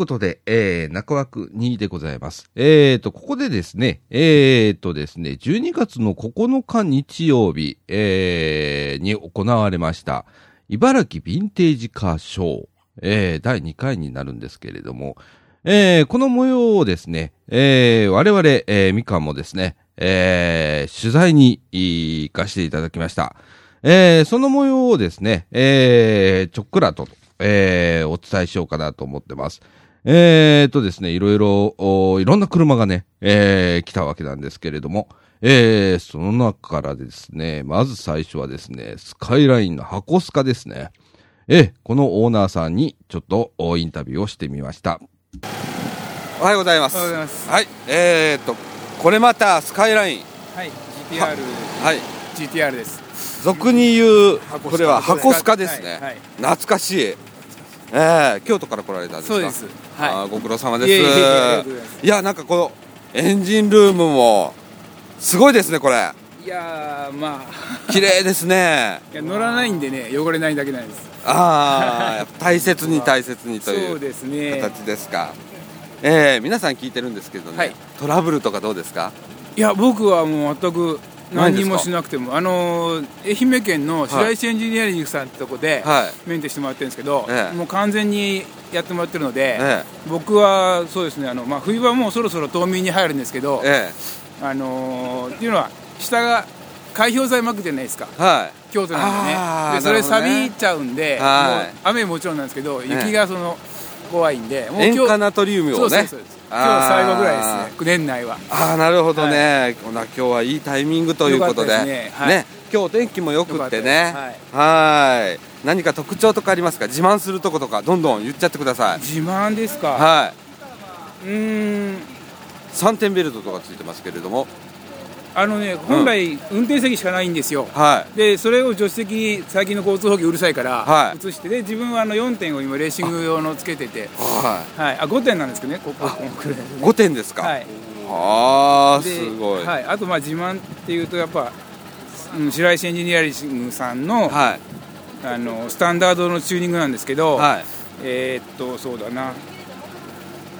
ということで、えー、中枠2でございます。えーと、ここでですね、えーとですね、12月の9日日曜日、えー、に行われました、茨城ヴィンテージカーショー、えー、第2回になるんですけれども、えー、この模様をですね、えー、我々、えー、みかんもですね、えー、取材に行かせていただきました。えー、その模様をですね、えー、ちょっくらと、えー、お伝えしようかなと思ってます。えーとですね、いろいろ、おいろんな車がね、えー、来たわけなんですけれども、えー、その中からですね、まず最初はですね、スカイラインの箱スカですね。えー、このオーナーさんにちょっとおインタビューをしてみました。おはようございます。おはようございます。はい、えーと、これまたスカイライン。はい、GTR、はい。GTR です。俗に言う、箱スカこれは箱スカですね。はいはい懐かしい。えー、京都から来られたんですか？そうです。はあーご苦労様い。です。いや、なんかこの、エンジンルームも、すごいですね、これ。いやー、まあ、綺麗ですね。(laughs) いや乗らないんでね、汚れないだけなんです。ああ、大切に大切にとそいううですね。形ですか。えー、皆さん聞いてるんですけどね、はいトラブルとかどうですか？いや、僕はもう全く何にもしなくても、あのー、愛媛県の白石エンジニアリングさんってとこで、はい。メンテしてもらってるんですけど、ええ。もう完全にやってもらってるので、え僕はそうですね、あのまあ、冬場もうそろそろ冬眠に入るんですけどえ、、え。あのーっていうのは、下が海氷剤巻くじゃないですか。え、はい。京都なんでね。でそれ錆びちゃうんで、はい。もう雨もちろんなんですけどえ雪がその怖いんで、もう塩化ナトリウムをね。今日最後ぐらいですあね年内はああ、なるほどね。ほな今日はいいタイミングということで。ねはい今日お天気も良くってね。はい。何か特徴とかありますか？自慢するとことか、どんどん言っちゃってください。自慢ですか、はい。うーん3点ベルトとかついてますけれども。あのね本来運転席しかないんですよはでそれを助手席に最近の交通法規うるさいから、はい移してで自分はあの4点を今レーシング用のつけててい。ははい、あ5点なんですけどねこここらいでねい。5点ですか。はいあすごい。はい、あとまあ自慢っていうとやっぱ、うん、白石エンジニアリングさんの,、はい。あのスタンダードのチューニングなんですけど、はい。えーっとそうだな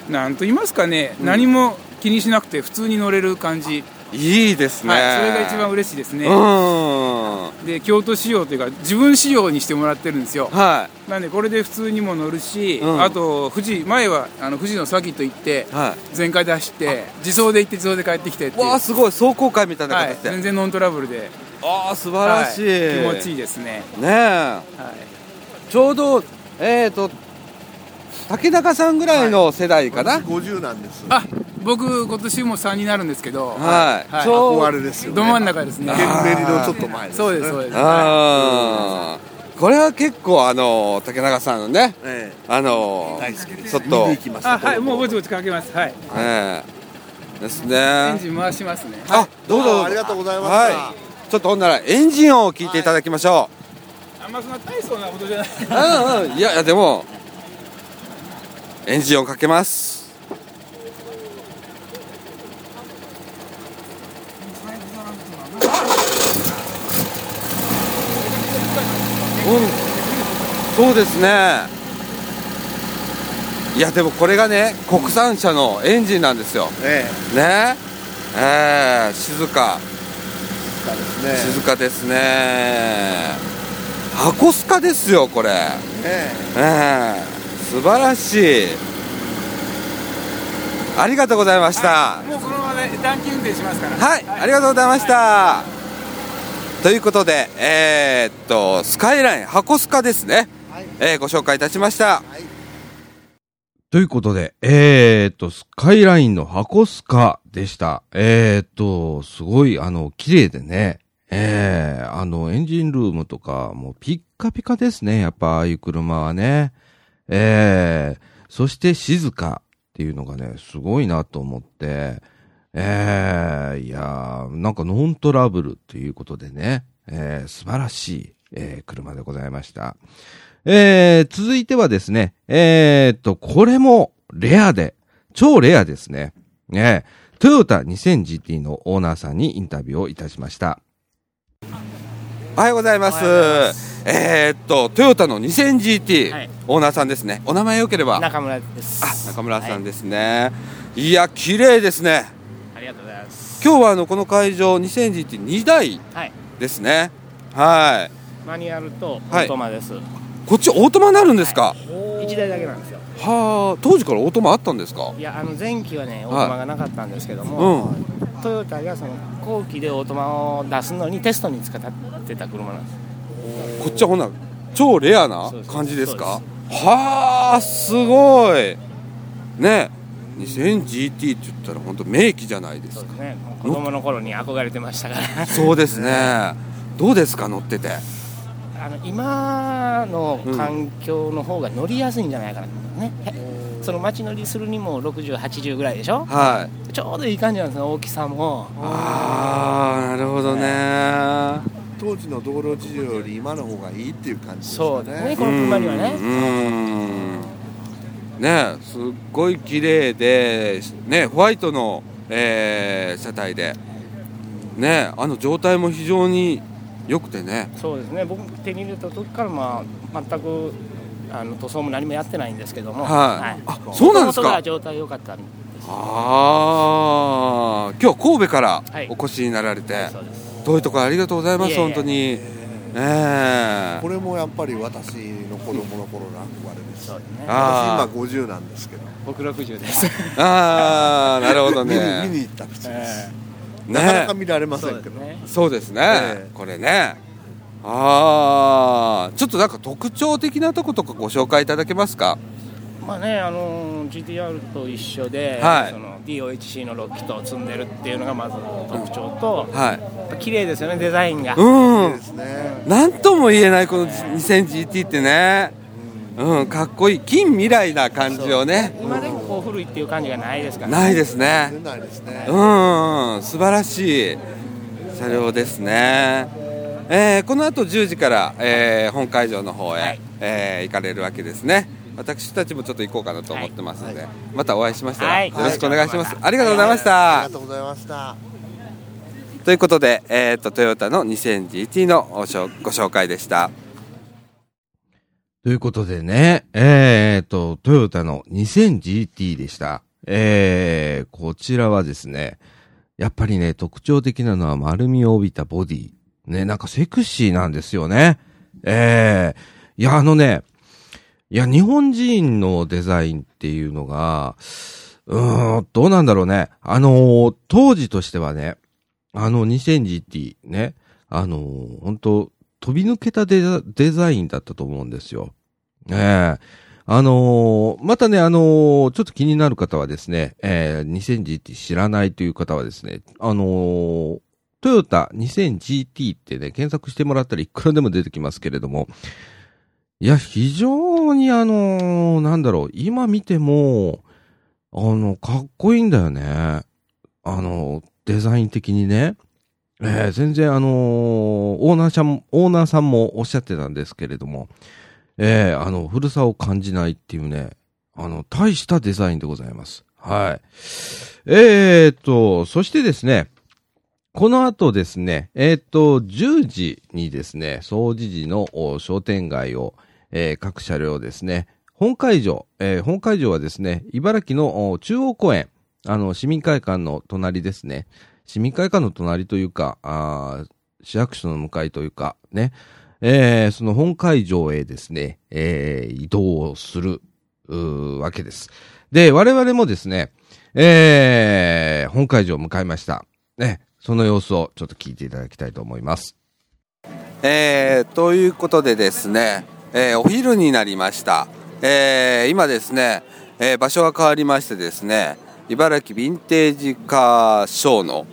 なんと言いますかね、何も気にしなくて普通に乗れる感じいいですね。はい、それが一番嬉しいですね、うん。で京都仕様というか自分仕様にしてもらってるんですよはなんでこれで普通にも乗るし、うんあと富士前はあの富士のサーキット行ってい。は全開で走って自走で行って自走で帰ってきてってい。いうわあ、すごい。壮行会みたいなはい形、で。全然ノントラブルでああ、素晴らしい。はい気持ちいいですね、ねえ。はい、ちょうど、えっ、と、竹中さんぐらいの世代かな？はい。50なんです。あ僕今年も3になるんですけど。はい。い。ちょう憧れですよね。ど真ん中ですね。ケンメリのちょっと前です、ね。そうですそうです。あー。これは結構あの竹中さんのねえあのえ大好きです。ちょっと。見に行きます。あはいもうぼちぼちかけます。はい。ええ。ですエンねジン回しますね。あどうぞどうぞ。ありがとうございました。はい。ちょっとほんならエンジン音を聞いていただきましょあんまそんな大層なことじゃない。う、うんうん。いやいやでもエンジン音かけます。うんそうですね。いやでもこれがね国産車のエンジンなんですよ。えね。ええ静か。え、ですね。静かですね。箱スカですよこれ。え。ええ素晴らしい。ありがとうございました。もうこのままね短期運転しますから。はい、ありがとうございました。ということでえーっとスカイライン箱スカですね、はい。えーご紹介いたしました。はい。ということで、えーっと、スカイラインの箱スカでした。えーっと、すごい、あの、綺麗でね。えー、あの、エンジンルームとか、もうピッカピカですね。やっぱ、ああいう車はね。えー、そして静かっていうのがね、すごいなと思って。えー、いやー、なんかノントラブルということでね、えー、素晴らしい、えー、車でございました。えー、続いてはですね、えー、っと、これもレアで、超レアですね。ねトヨタ 2000GT のオーナーさんにインタビューをいたしました。おはようございますえーっとトヨタの 2000GT、はい。オーナーさんですね。お名前よければ。中村です。あ中村さんですね、い、や綺麗ですね。ありがとうございます。今日はあのこの会場 2000GT2 台はい。ですね。はい。マニュアルとオはい。ートマです。こっちオートマになるんですか、一台だけなんですよ。はあ当時からオートマあったんですか？いやあの前期はねオートマがなかったんですけども、うん。トヨタがその後期でオートマを出すのにテストに使ってた車なんです。こっちはほんなら超レアな感じですか？そはあすごい。ね。2000GT って言ったら本当名機じゃないですか。ね。子供の頃に憧れてましたから。そうですね。どうですか乗ってて？あの今の環境の方が乗りやすいんじゃないかな、ね。その街乗りするにも60、80ぐらいでしょ？はい。ちょうどいい感じなんですね、大きさも。ああなるほどね当時の道路事情より今の方がいいっていう感じですそうですね。この車にはね。うん。ねすっごい綺麗でねホワイトの、えー車体で。ねあの状態も非常に良くてね。そうですね、僕手に入れた時から、まあ、全くあの塗装も何もやってないんですけども、はい。あそうなんですか。状態良かったんでああ今日は神戸からはい。お越しになられて、そうです。遠いところありがとうございます本当に。ええ。これもやっぱり私の子供の頃の憧れです。ね。あ私今50なんですけど、僕60です。ああなるほど見に見ねに行った口です。えなかなかね見られませんでけど。そうですね、ええ。これね。ああ。ちょっとなんか特徴的なとことかご紹介いただけますか？まあね、あの GTR と一緒で、はい。その DOHC の6気筒を積んでるっていうのがまず特徴と、はい。やっぱ綺麗ですよね、デザインが。うん。ですね。なんとも言えないこの 2000GT ってね。うん。かっこいい。近未来な感じをね。今でもこう古いっていう感じがないですから、ないですね。出ないですね。うん素晴らしい車両ですね、えーこの後10時から、えー本会場の方へ、はい。えー行かれるわけですね私たちもちょっと行こうかなと思ってますので、またお会いしましたら、はいよろしくお願いします、ありがとうございましあたりがとうございました。ということで、えー、とトヨタの 2000GT のご紹ご紹介でしたということでね、えーっと、トヨタの 2000GT でした。えー、こちらはですね、やっぱりね、特徴的なのは丸みを帯びたボディ。ね、なんかセクシーなんですよね。ええいや、あのね、いや、日本人のデザインっていうのが、うーん、どうなんだろうね。あのー当時としてはね、あの 2000GT ね、あのー本当飛び抜けたデザデザインだったと思うんですよ。ええあのーまたね、あのーちょっと気になる方はですね、えー、2000GT 知らないという方はですね、あのートヨタ 2000GT ってね、検索してもらったらいくらでも出てきますけれども、いや、非常にあのーなんだろう、今見ても、あの、かっこいいんだよね。あの、デザイン的にね。えー全然あのーオーナーさん、オーナーさんもおっしゃってたんですけれども、えーあの、古さを感じないっていうね、あの、大したデザインでございます。はい。えーっと、そしてですね、この後ですね、えーっと、10時にですね、総除時の商店街を、えー各車両ですね、本会場、えー本会場はですね、茨城の中央公園、あの、市民会館の隣ですね。市民会館の隣というか、あ市役所の向かいというか、ね、えーその本会場へですね、えー移動する、わけです。で、我々もですね、えー本会場を迎えました。ね、その様子をちょっと聞いていただきたいと思います。えーということでですね、えーお昼になりました。えー今ですね、えー場所が変わりましてですね、茨城ヴィンテージカーショーの、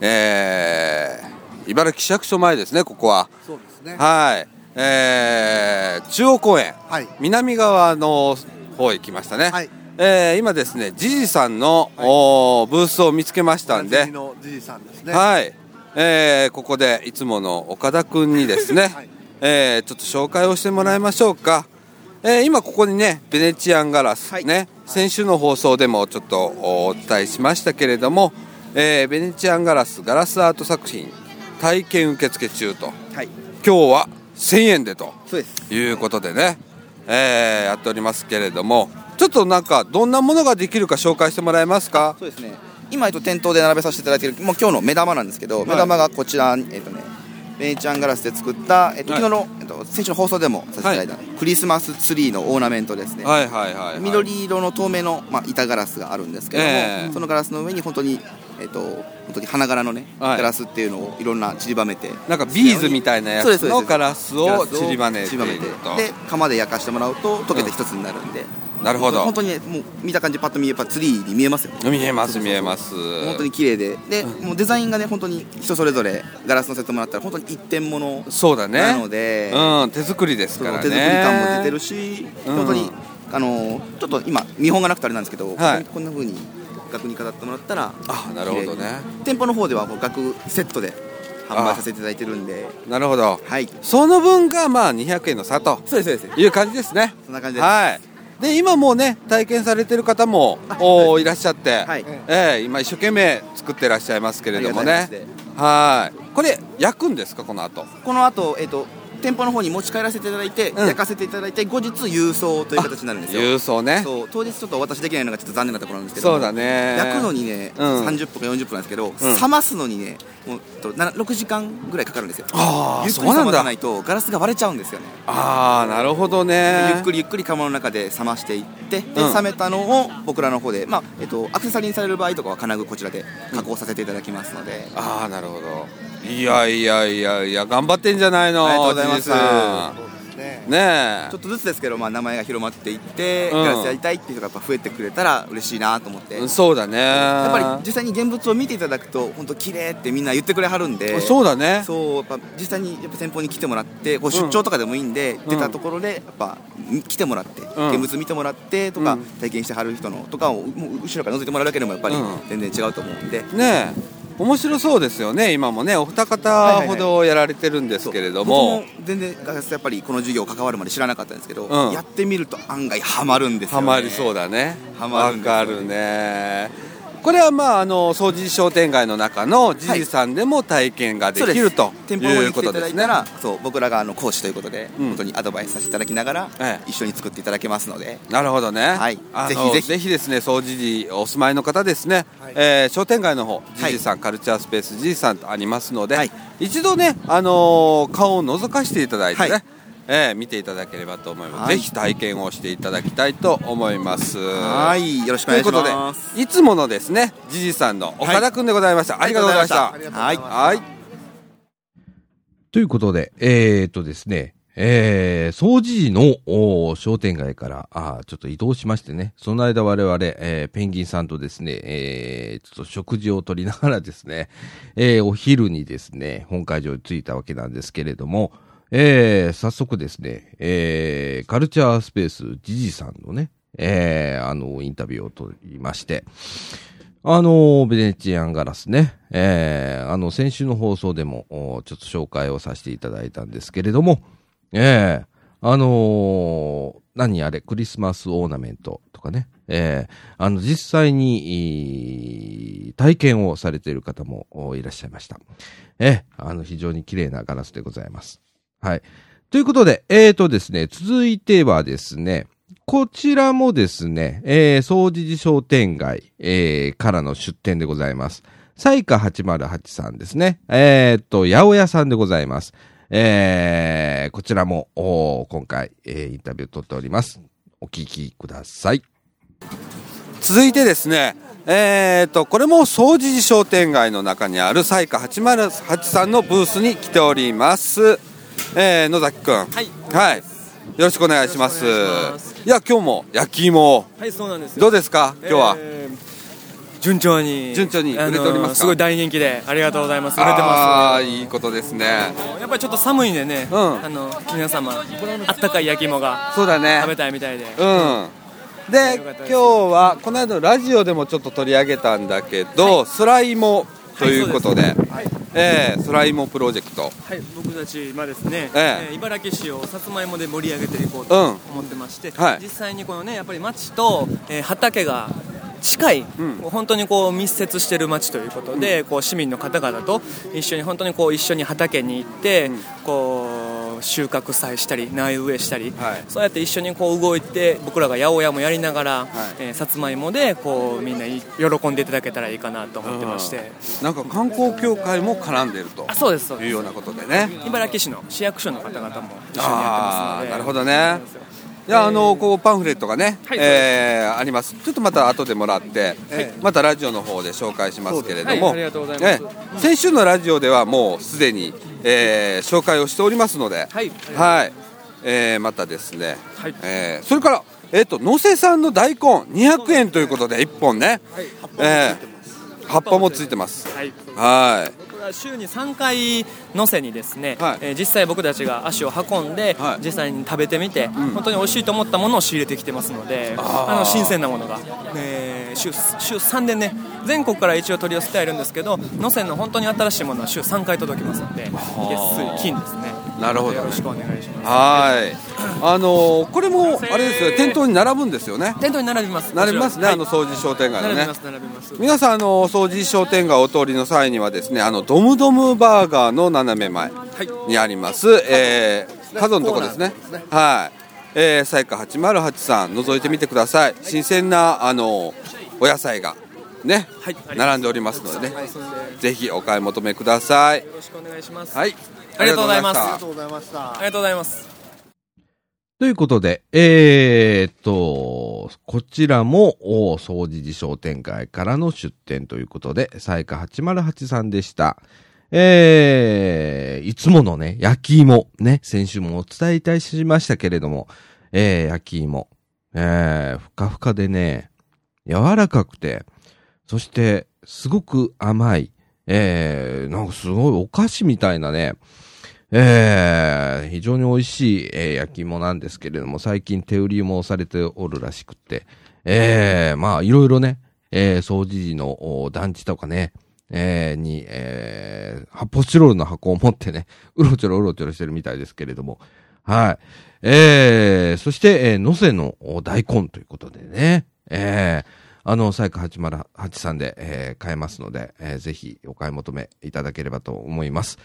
えー茨城市役所前ですね、ここは。そうですね。はい。えー中央公園、はい。南側の方へ来ましたね。はい。えー今ですね、ジジさんの、おーブースを見つけましたんで、のじいさんですね。はい、えーここでいつもの岡田君にですね、(laughs) はいえーちょっと紹介をしてもらいましょうか、えー今ここにねベネチアンガラス、ね先週の放送でもちょっとお伝えしましたけれども、えーベネチアンガラスガラスアート作品体験受付中とはい。今日は1000円でと。いうことでね、えーやっておりますけれどもちょっとなんかどんなものができるか紹介してもらえますか？そうですね。今、えっと、店頭で並べさせていただいている、もう今日の目玉なんですけど、目玉がこちら、えっとね、ベネチアンガラスで作った、えっと、はい。昨日の、えっと、先週の放送でもさせていただいた、クリスマスツリーのオーナメントですね。はいはいはい、はい、緑色の透明の、まあ、板ガラスがあるんですけども、ええ。そのガラスの上に本当に、えっと、本当に花柄のね、はい。ガラスっていうのをいろんな散りばめて。なんかビーズみたいなやつのガラスを散りばめて。とで窯で焼かしてもらうと溶けて一つになるんで、なるほど。本当にねもう見た感じパッと見えばツリーに見えますよね。見えます見えます。本当に綺麗で。で、もうデザインがね本当に人それぞれガラスのせてもらったら本当に一点物そうだね。なので、うん手作りですそからね。の手作り感も出てるし、うん。本当にあのちょっと今見本がなくてあれなんですけど、はい。こんな風に額に飾ってもらったらあなるほどね。店舗の方では額セットで販売させていただいてるんで。なるほど。はい。その分がまあ200円の差とそうですそうです。いう感じですね。そんな感じです。はいで今もうね体験されてる方もおいらっしゃって、はい。ええ今一生懸命作ってらっしゃいますけれどもね。はい。これ焼くんですかこの後？この後、えっと店舗の方に持ち帰らせていただいて、うん。焼かせていただいて後日郵送という形になるんですよ。郵送ね。そう当日ちょっとお渡しできないのがちょっと残念なところなんですけどそうだね。焼くのにね、うん。30分か40分なんですけど、冷ますのにねもうとな6時間ぐらいかかるんですよ。ああゆっくり冷まさないとガラスが割れちゃうんですよね。ああなるほどね。ゆっくりゆっくり窯の中で冷ましていってで、うん。冷めたのを僕らの方で、まあえっと、アクセサリーにされる場合とかは金具こちらで加工させていただきますので、ああなるほどいやいやいやいや頑張ってんじゃないのありがとうございます。ね。え。ちょっとずつですけど、まあ、名前が広まっていって、うんガラスやりたいっていう人がやっぱ増えてくれたら嬉しいなと思って、うんそうだね。やっぱり実際に現物を見ていただくと本当綺麗ってみんな言ってくれはるんで。そうだね。そうやっぱ実際にやっぱ店舗に来てもらってこう出張とかでもいいんで、出たところでやっぱ来てもらって、ん。現物見てもらってとか、うん。体験してはる人のとかをもう後ろから覗いてもらうだけでもやっぱりうん。全然違うと思うんで、ねえ面白そうですよね今もね。お二はい方ほどやられてるんですけれども、僕も全然やっぱりこの授業関わるまで知らなかったんですけど、うん。やってみると案外ハマるんですよ、ね、ハマりそうだね。ハマるんですよわかるねこれはまああの掃除商店街の中のじじさんでも体験ができるということですね。そう僕らがあの講師ということで、うん。本当にアドバイスさせていただきながら、ええ。一緒に作っていただけますので。なるほどね。はい。ぜひぜひ。ぜひですね、掃除時お住まいの方ですね、えー商店街の方、じじさん、カルチャースペースじじさんとありますので、はい。一度ね、あのー顔を覗かせていただいてね、はいえー見ていただければと思います。はいぜひ体験をしていただきたいと思います。はいよろしくお願いしということでます、いつものですね、じじさんの岡田くんでございました。ありがとうございました。はいはい。ということで、えー、っとですね、えー、掃除時の商店街から、あーちょっと移動しましてね、その間我々、えー、ペンギンさんとですね、えー、ちょっと食事をとりながらですね、えー、お昼にですね、本会場に着いたわけなんですけれども、えー、早速ですね、えー、カルチャースペースジジさんのね、えー、あの、インタビューを取りまして、あの、ベネチアンガラスね、えー、あの、先週の放送でも、ちょっと紹介をさせていただいたんですけれども、ええあのー何あれ、クリスマスオーナメントとかね、ええあの、実際に、体験をされている方もいらっしゃいました。ええあの、非常に綺麗なガラスでございます。はい。ということで、えーとですね、続いてはですね、こちらもですね、えー、総除寺商店街、えー、からの出店でございます。彩花808さんですね。えー、と、八百屋さんでございます。えー、こちらも、今回、えー、インタビューを取っております。お聞きください。続いてですね、えー、とこれも総除寺商店街の中にある彩花808さんのブースに来ております、えー、野崎くん。はい、はい、よろしくお願いします。いや今日も焼き芋。をはい、そうなんですよ。どうですか？今日は、えー順調に。順調に売れておりますか？すごい大人気で、ありがとうございます。売れてあまあいいことですね。す。やっぱりちょっと寒いんでね、うん。あの、皆様、あったかい焼き芋がそうだね。食べたいみたいで。うん。で今日はこの間のラジオでもちょっと取り上げたんだけど、スライモということで、えースライモプロジェクト。はい、僕たち今ですね、ええ。えー茨城市をさつまいもで盛り上げていこうとうん。思ってまして、はい。実際にこのねやっぱり町と、えー畑が近い、本当にこう密接してる町ということで、こう市民の方々と一緒に本当にこう一緒に畑に行って、こう収穫さえしたり苗植えしたり、はい。そうやって一緒にこう動いて僕らが八百屋もやりながら、えーさつまいもでこうみんない喜んでいただけたらいいかなと思ってまして、なんか観光協会も絡んでるとあそうですそうです。いうようなことでね。茨城市の市役所の方々も一緒にやってますので。ああなるほどね。いやあのこうパンフレットがね、はい。えーあります。ちょっとまた後でもらって、またラジオの方で紹介しますけれども、はいありがとうございます。え先週のラジオではもうすでに、えー紹介をしておりますので、はい。はい。えーまたですね、はい。えーそれから、えっと野瀬さんの大根200円ということで1本ね、えー葉っぱもついてます。はい。はい。週に3回のせにですね、はい。えー実際僕たちが足を運んで、はい。実際に食べてみて、本当に美味しいと思ったものを仕入れてきてますのであの新鮮なものが、えー週週3でね全国から一応取り寄せてはいるんですけど能勢の本当に新しいものは週3回届きますので月水金ですね。なるほどね。よろしくお願いします。はい。あのーこれもあれですよ。店頭に並ぶんですよね。店頭に並びます。並びますね、はい。あの掃除商店街のね。並びます並びます。皆さんあの掃除商店街をお通りの際にはですねあのドムドムバーガーの斜め前にあります、えー、角のとこですね。はい。えー、彩花808さん覗いてみてください。新鮮なあのお野菜がね、はい。並んでおりますのでねぜひお買い求めください。よろしくお願いします。はい。ありがとうございます。ありありがとうございました。ありがとうございます。ということで、えーっと、こちらも、お掃除寺商店街からの出店ということで、彩花808さんでした。えー、いつものね、焼き芋、ね、先週もお伝えいたしましたけれども、えー、焼き芋、えー、ふかふかでね、柔らかくて、そして、すごく甘い、えー、なんかすごいお菓子みたいなね、えー、非常に美味しい、えー焼き芋なんですけれども、最近手売りもされておるらしくて、えー、まあ、いろいろね、えー、掃除時の団地とかね、えー、に、えー、発泡スチロールの箱を持ってね、(laughs) うろちょろうろちょろしてるみたいですけれども、はい。えー、そして、えー、のせの大根ということでね、えー、あの、サイク8083で、えー買えますので、えーぜひお買い求めいただければと思います。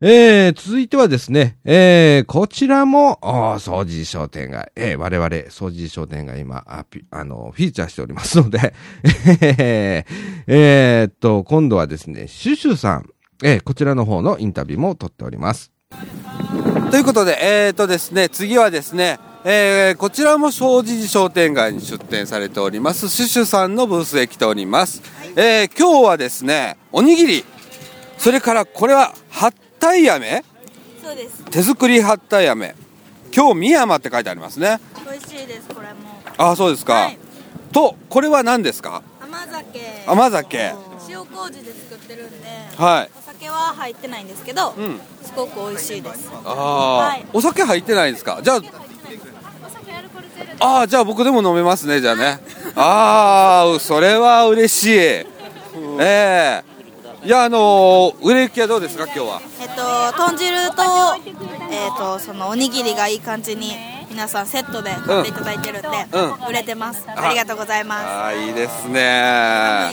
えー、続いてはですね、えー、こちらも、お掃除商店街、えー、我々、掃除商店街今、あ、あの、フィーチャーしておりますので、(laughs) えーえーっと、今度はですね、シュシュさん、えー、こちらの方のインタビューも取っております。ということで、えー、とですね、次はですね、えー、こちらも正直寺商店街に出店されております、シュシュさんのブースへ来ております。えー、今日はですね、おにぎり、それからこれは、はったい飴。そうです。手作りはったい飴。今日、宮山って書いてありますね。美味しいですこれも。ああ、そうですか。と、これは何ですか？甘酒。甘酒。塩麹で作ってるんではい。お酒は入ってないんですけど、ん。すごく美味しいです。ああ、はい。お酒入ってないんですか？じゃあ、ああ、じゃあ僕でも飲めますね、じゃあね。ああ、それは嬉しい。ええいや、あのー売れ行きはどうですか、今日は？えっと豚汁とえっとそのおにぎりがいい感じに皆さんセットで買っていただいてるんで、うん売れてますありがとうございますああ、いいですね。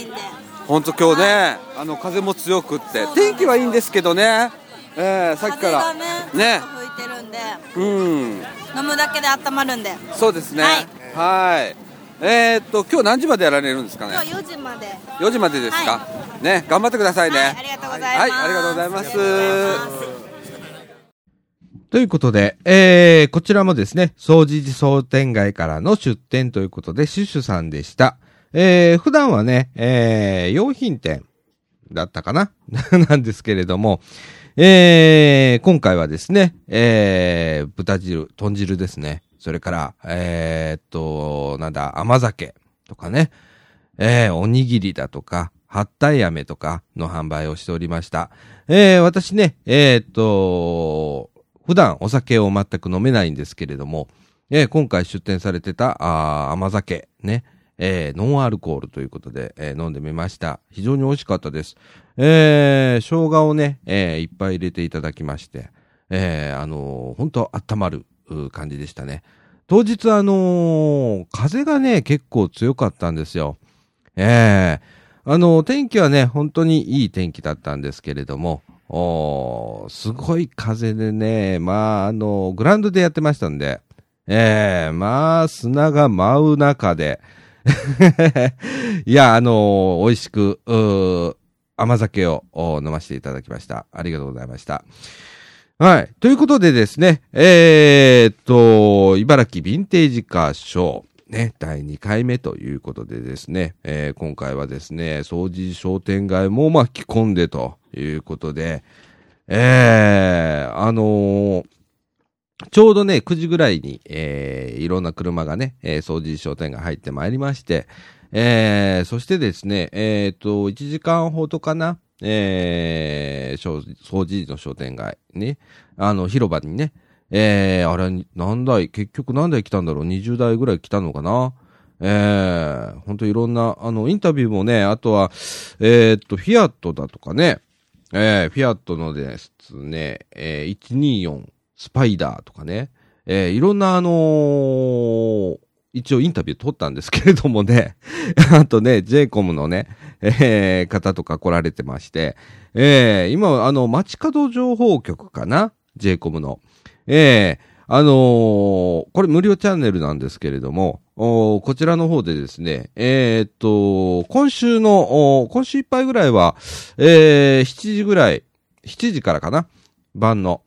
本当今日ね、あの、風も強くって、天気はいいんですけどね。ええさっきから。風がねね。吹いてるんでうん。飲むだけで温まるんでそうですね。はい。えーっと、今日何時までやられるんですかね？今日4時まで4時までですか、ね、頑張ってくださいね。ありがとうございますはい、ありがとうございます。ということで、えー、こちらもですね、総持寺商店街からの出店ということで、シュシュさんでした。えー、普段はね、えー、用品店だったかな？(laughs) なんですけれども、えー、今回はですね、えー、豚汁、豚汁ですね。それから、えーっと、なんだ、甘酒とかね、えー、おにぎりだとか、はったい飴とかの販売をしておりました。えー、私ね、えーっと、普段お酒を全く飲めないんですけれども、えー今回出店されてた、あ甘酒、ね、えーノンアルコールということで、えー飲んでみました。非常に美味しかったです。えー生姜をね、えーいっぱい入れていただきまして、えーあのー本当温まる感じでしたね。当日あのー風がね、結構強かったんですよ。ええあの、天気はね、本当にいい天気だったんですけれども、おすごい風でね、まあ、あの、グラウンドでやってましたんで、ええまあ、砂が舞う中で、(laughs) いや、あの美味しく、甘酒を飲ませていただきました。ありがとうございました。はい。ということでですね、えーっと、茨城ヴィンテージカーショー、ね、第2回目ということでですね、えー今回はですね、掃除商店街も巻き込んでということで、えー、あのーちょうどね、9時ぐらいに、えーいろんな車がね、えー掃除商店街入ってまいりまして、えーそしてですね、えっ、と、1時間ほどかな、えー、掃除の商店街ね、あの、広場にね、えー、あれ、何台、結局何台来たんだろう ?20 台ぐらい来たのかなえー、本当いろんな、あの、インタビューもね、あとは、えーっと、フィアットだとかね、えー、フィアットのですね、えー、124スパイダーとかね、えー、いろんなあのー一応インタビュー取ったんですけれどもね、(laughs) あとね、j イコムのね、えー、方とか来られてまして、えー、今、あの、街角情報局かな？j イコムの。ええあのーこれ無料チャンネルなんですけれども、こちらの方でですね、えーっと、今週の、今週いっぱいぐらいは、えー、7時ぐらい、7時からかな？晩の。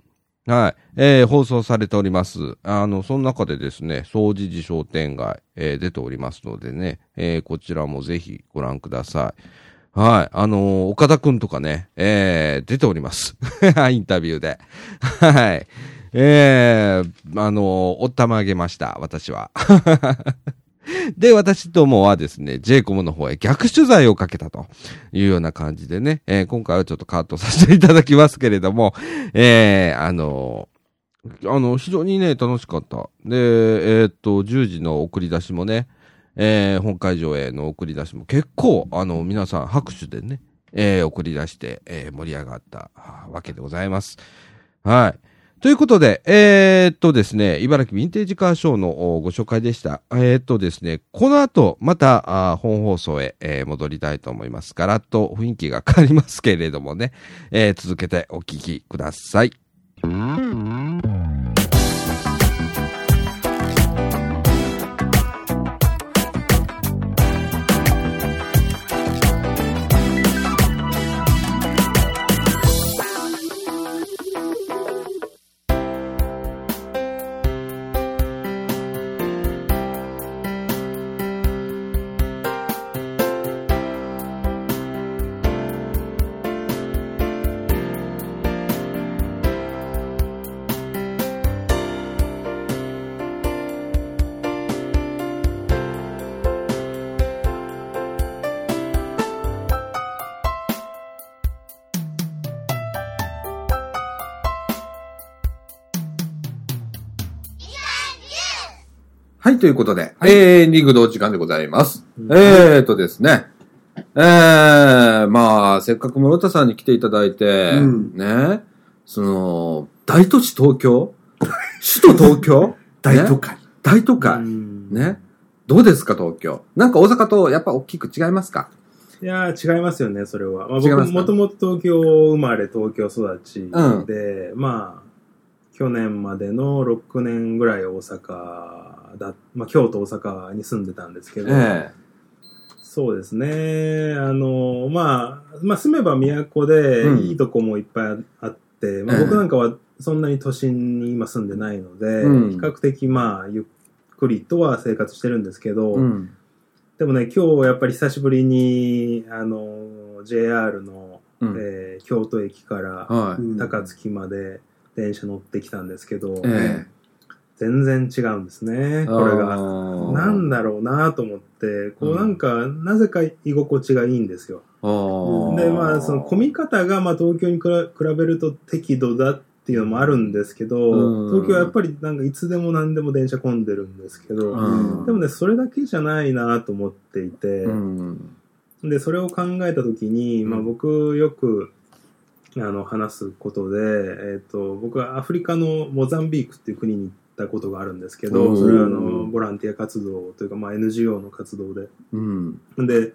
はい。えー、放送されております。あの、その中でですね、掃除時商店街、えー出ておりますのでね、えーこちらもぜひご覧ください。はい。あのー岡田くんとかね、えー出ております。(laughs) インタビューで。はい。えー、あのーおったまげました、私は。(laughs) で、私どもはですね、j イコムの方へ逆取材をかけたというような感じでね、えー今回はちょっとカットさせていただきますけれども、(laughs) えー、あのーあの、非常にね、楽しかった。で、えーっと、10時の送り出しもね、えー本会場への送り出しも結構、あの、皆さん拍手でね、えー送り出して、えー盛り上がったわけでございます。はい。ということで、えーっとですね、茨城ヴィンテージカーショーのご紹介でした。えーっとですね、この後、また、あ本放送へ、えー戻りたいと思います。ガラッと雰囲気が変わりますけれどもね、えー続けてお聞きください。はい、ということで、えー、エンディングのお時間でございます。えーとですね、えー、まあ、せっかく室田さんに来ていただいて、うんね、その、大都市東京？(laughs) 首都東京？大都会。ね大都会。ね？どうですか、東京？なんか大阪とやっぱ大きく違いますか？いやー違いますよね、それは。まあ、違いますか？僕もともと東京生まれ、東京育ちで、まあ、去年までの6年ぐらい大阪だ、まあ、京都、大阪に住んでたんですけど、えそうですね。あの、まあ、まあ、住めば都でうん。いいとこもいっぱいあって、まあ、ええ。僕なんかはそんなに都心に今住んでないので、うん。比較的まあ、ゆっくりとは生活してるんですけど、うん。でもね、今日やっぱり久しぶりに、あの、JR の、うん。えー京都駅からはい。高槻まで電車乗ってきたんですけど、え全然違うんですね、これあが。ーなんだろうなと思って、こうなんか、なぜか居心地がいいんですよ。で、まあ、その混み方が、まあ、東京に比べると適度だっていうのもあるんですけど、うん。東京はやっぱりなんかいつでも何でも電車混んでるんですけど、うん。でもね、それだけじゃないなと思っていて、うん。で、それを考えたときに、まあ僕よく、あの、話すことで、えっ、と、僕はアフリカのモザンビークっていう国に行ったことがあるんですけど、うんそれはあの、ボランティア活動というか、まあ NGO の活動で。うん。で、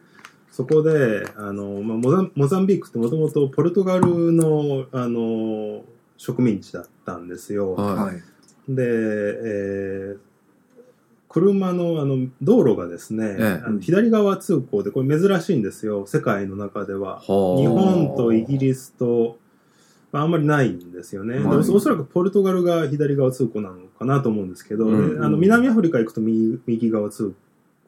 そこで、あの、まあ、モザンモザンビークってもともとポルトガルの、あの、植民地だったんですよ。はい。で、えー車のあの道路がですね、ええあの左側通行で、これ珍しいんですよ、世界の中では。はあ日本とイギリスと、まあ、あんまりないんですよね。ではいおおそらくポルトガルが左側通行なのかなと思うんですけど、うんであの南アフリカ行くと右右側通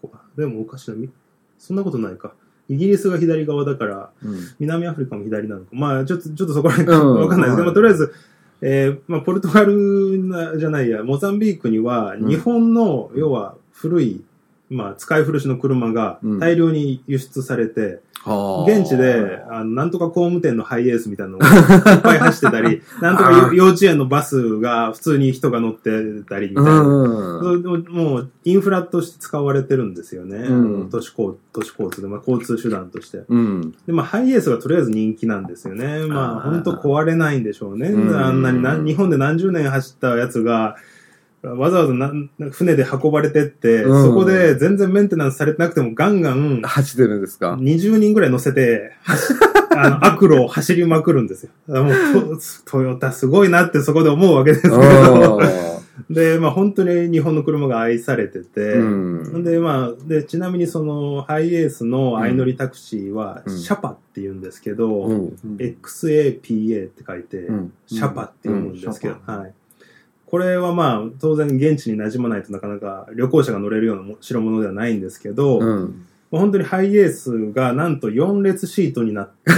行。でもおかしいな、みそんなことないか。イギリスが左側だから、うん。南アフリカも左なのか。まあ、ちょっと、ちょっとそこら辺うんわかんないですけど、はいまあ、とりあえず、えーまあ、ポルトガルなじゃないや、モザンビークには、うん日本の、要は古い、まあ、使い古しの車がうん大量に輸出されて、はあ現地で、あの、なんとか工務店のハイエースみたいなのが (laughs) いっぱい走ってたり、(laughs) なんとか幼稚園のバスが普通に人が乗ってたりみたいな。うん。ももう、インフラとして使われてるんですよね。うん都市交都市交通で、まあ、交通手段として。うん。で、まあ、ハイエースがとりあえず人気なんですよね。まあ、本当壊れないんでしょうね。うんあんなにな、日本で何十年走ったやつが、わざわざな船で運ばれてって、うん。そこで全然メンテナンスされてなくてもガンガン走ってるんですか？20人ぐらい乗せて、走 (laughs) あの、悪路を走りまくるんですよ。もうト、トヨタすごいなってそこで思うわけですけど。(laughs) で、まあ本当に日本の車が愛されてて、うん。で、まあ、で、ちなみにその、ハイエースの相乗りタクシーは、うん。シャパって言うんですけど、うん。XAPA って書いて、うん。シャパって読むんですけど、はい。これはまあ、当然現地に馴染まないとなかなか旅行者が乗れるようなも代物ではないんですけど、うん。まあ本当にハイエースがなんと4列シートになってて、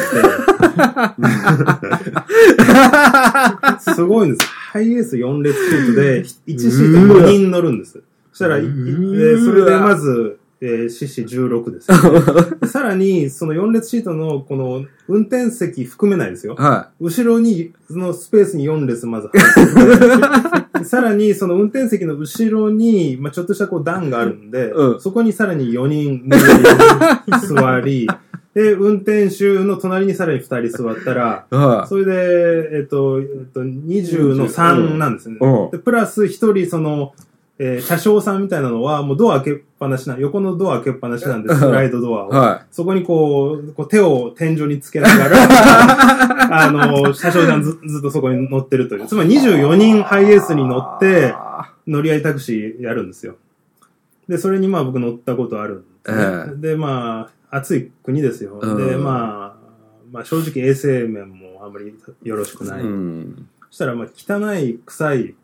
(laughs) すごいんです。ハイエース4列シートで、1シート5人乗るんです。そしたら、それでまず、えー、獅子16です、で (laughs) さらに、その4列シートの、この、運転席含めないですよ。は後ろに、そのスペースに4列まず入っててさらに、その運転席の後ろに、まあちょっとしたこう段があるんで、うん。そこにさらに4人座り、(laughs) で、運転手の隣にさらに2人座ったら、はい。それで、えっと、えっと、20の3なんですね。うん。でプラス1人、その、えー車掌さんみたいなのは、もうドア開けっぱなしな、横のドア開けっぱなしなんです、スライドドアを。はそこにこう、こう手を天井につけながら、(laughs) あの、車掌さんずずっとそこに乗ってるという。つまり24人ハイエースに乗って、乗り合いタクシーやるんですよ。で、それにまあ僕乗ったことあるんですね。で、まあ、暑い国ですよ。うんで、まあ、まあ正直衛生面もあんまりよろしくない。うんそしたら、まあ汚い、臭いうん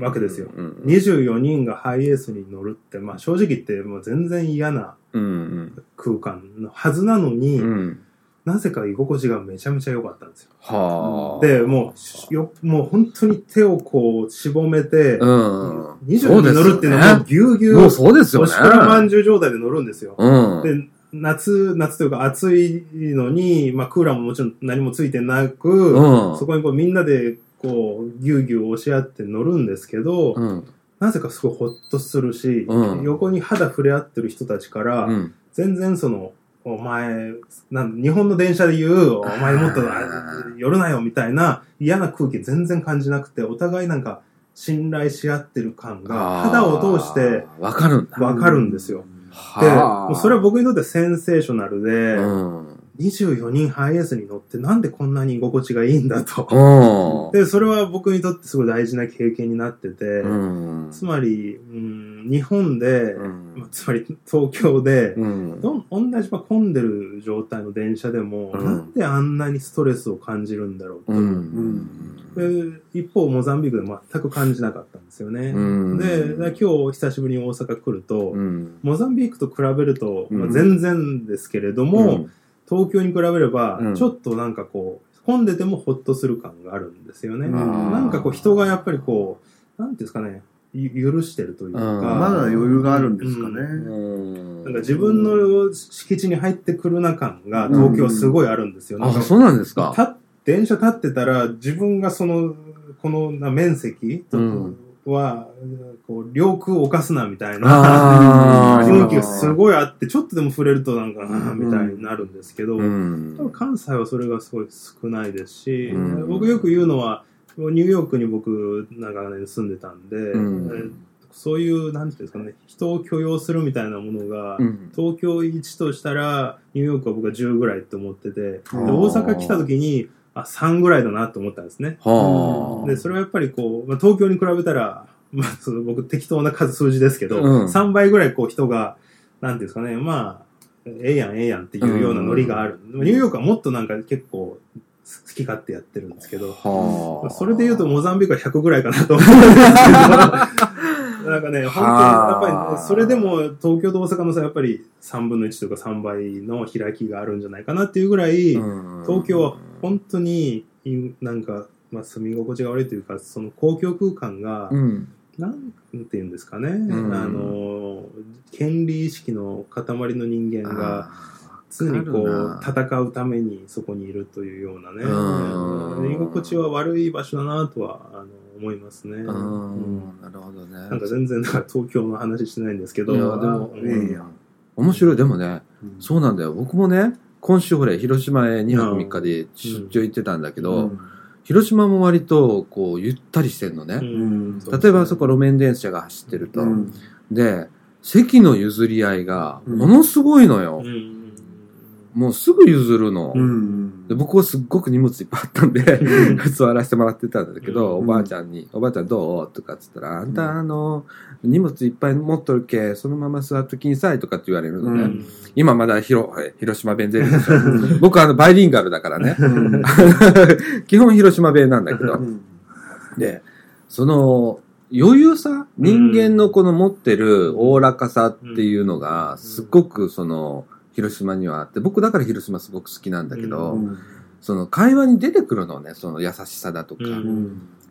わけですよ。うん24人がハイエースに乗るって、まあ正直言ってもう全然嫌なうん空間のはずなのに、うんなぜか居心地がめちゃめちゃ良かったんですよ。はあ。で、もう、よ、もう本当に手をこう、しぼめて、うん。20人乗るっていうのはもうぎゅうぎゅう、もうそうですよねおしまんじゅう状態で乗るんですよ。うんで、夏、夏というか暑いのに、まあクーラーももちろん何もついてなく、うんそこにこうみんなでこう、ぎゅうぎゅう押し合って乗るんですけど、うん。なぜかすごいほっとするし、うん。横に肌触れ合ってる人たちから、うん。全然その、お前、なん日本の電車で言う、お前もっとあ寄るなよみたいな嫌な空気全然感じなくて、お互いなんか信頼し合ってる感が肌を通してわかる。わかるんですよ。で、それは僕にとってセンセーショナルで、うん24人ハイエースに乗ってなんでこんなに居心地がいいんだと。うん。で、それは僕にとってすごい大事な経験になってて、うん。つまり、うん、日本で、まあつまり東京で、どん同じまあ混んでる状態の電車でも、なんであんなにストレスを感じるんだろうと。で一方、モザンビークで全く感じなかったんですよね。うん。で、今日久しぶりに大阪来ると、モザンビークと比べると、まあ、うん。全然ですけれども、うん東京に比べればうん、ちょっとなんかこう、混んでてもほっとする感があるんですよね。んなんかこう人がやっぱりこう、なんていうんですかね、ゆ許してるというか。まだ余裕があるんですかね。なんか自分の敷地に入ってくるな感が東京はすごいあるんですよ。あ、そうなんですか。た電車立ってたら自分がその、このな面積うんは、こう、領空を犯すなみたいあな (laughs) ー。雰囲気がすごいあって、ちょっっとでも触れるとなんか、みたいになるんですけど、うん。関西はそれがすごい少ないですし、うん。僕よく言うのは、ニューヨークに僕長年住んでたんで、うん。えそういう、なんていうんですかね、人を許容するみたいなものが、うん。東京1としたら、ニューヨークは僕は10ぐらいって思ってて、大阪来た時に、あ、3ぐらいだなと思ったんですね。はあで、それはやっぱりこう、まあ、東京に比べたら、(laughs) まあ、その僕適当な数数字ですけど、うん3倍ぐらいこう人が、なんていうんですかね、まあ、ええやんええやんっていうようなノリがある。ニューヨークはもっとなんか結構、好き勝手やってるんですけど、はあ。それで言うとモザンビークは100ぐらいかなと思う。んですけど、なんかね、本当に、やっぱり、それでも東京と大阪の差やっぱり3分の1とか3倍の開きがあるんじゃないかなっていうぐらい、東京は本当に、なんか、まあ、住み心地が悪いというか、その公共空間が、うん。なんていうんですかね、ん。あの、権利意識の塊の人間が、常にこう、戦うためにそこにいるというようなね、うん。居心地は悪い場所だなとは、あの、思いますね。うん。なるほどね。なんか全然、なんか東京の話してないんですけど、いや、でも、うん。うん面白い。でもね、そうなんだよ。僕もね、今週ほれ、広島へ2泊3日で出張行ってたんだけど、広島も割と、こう、ゆったりしてんのね。例えばそこ路面電車が走ってると。で、席の譲り合いが、ものすごいのよ。もうすぐ譲るの。で僕はすっごく荷物いっぱいあったんで、(laughs) 座らせてもらってたんだけど、おばあちゃんに、おばあちゃんどう？とかっつったら、あんたあの、荷物いっぱい持っとるけ、そのまま座っときんさいとかって言われるのね。今まだ広広島弁出るでしょ。僕あの、バイリンガルだからね。(laughs) 基本広島弁なんだけど。で、その、余裕さ人間のこの持ってるおおらかさっていうのが、すっごくその、広島にはあって、僕だから広島すごく好きなんだけど、その会話に出てくるのね、その優しさだとか、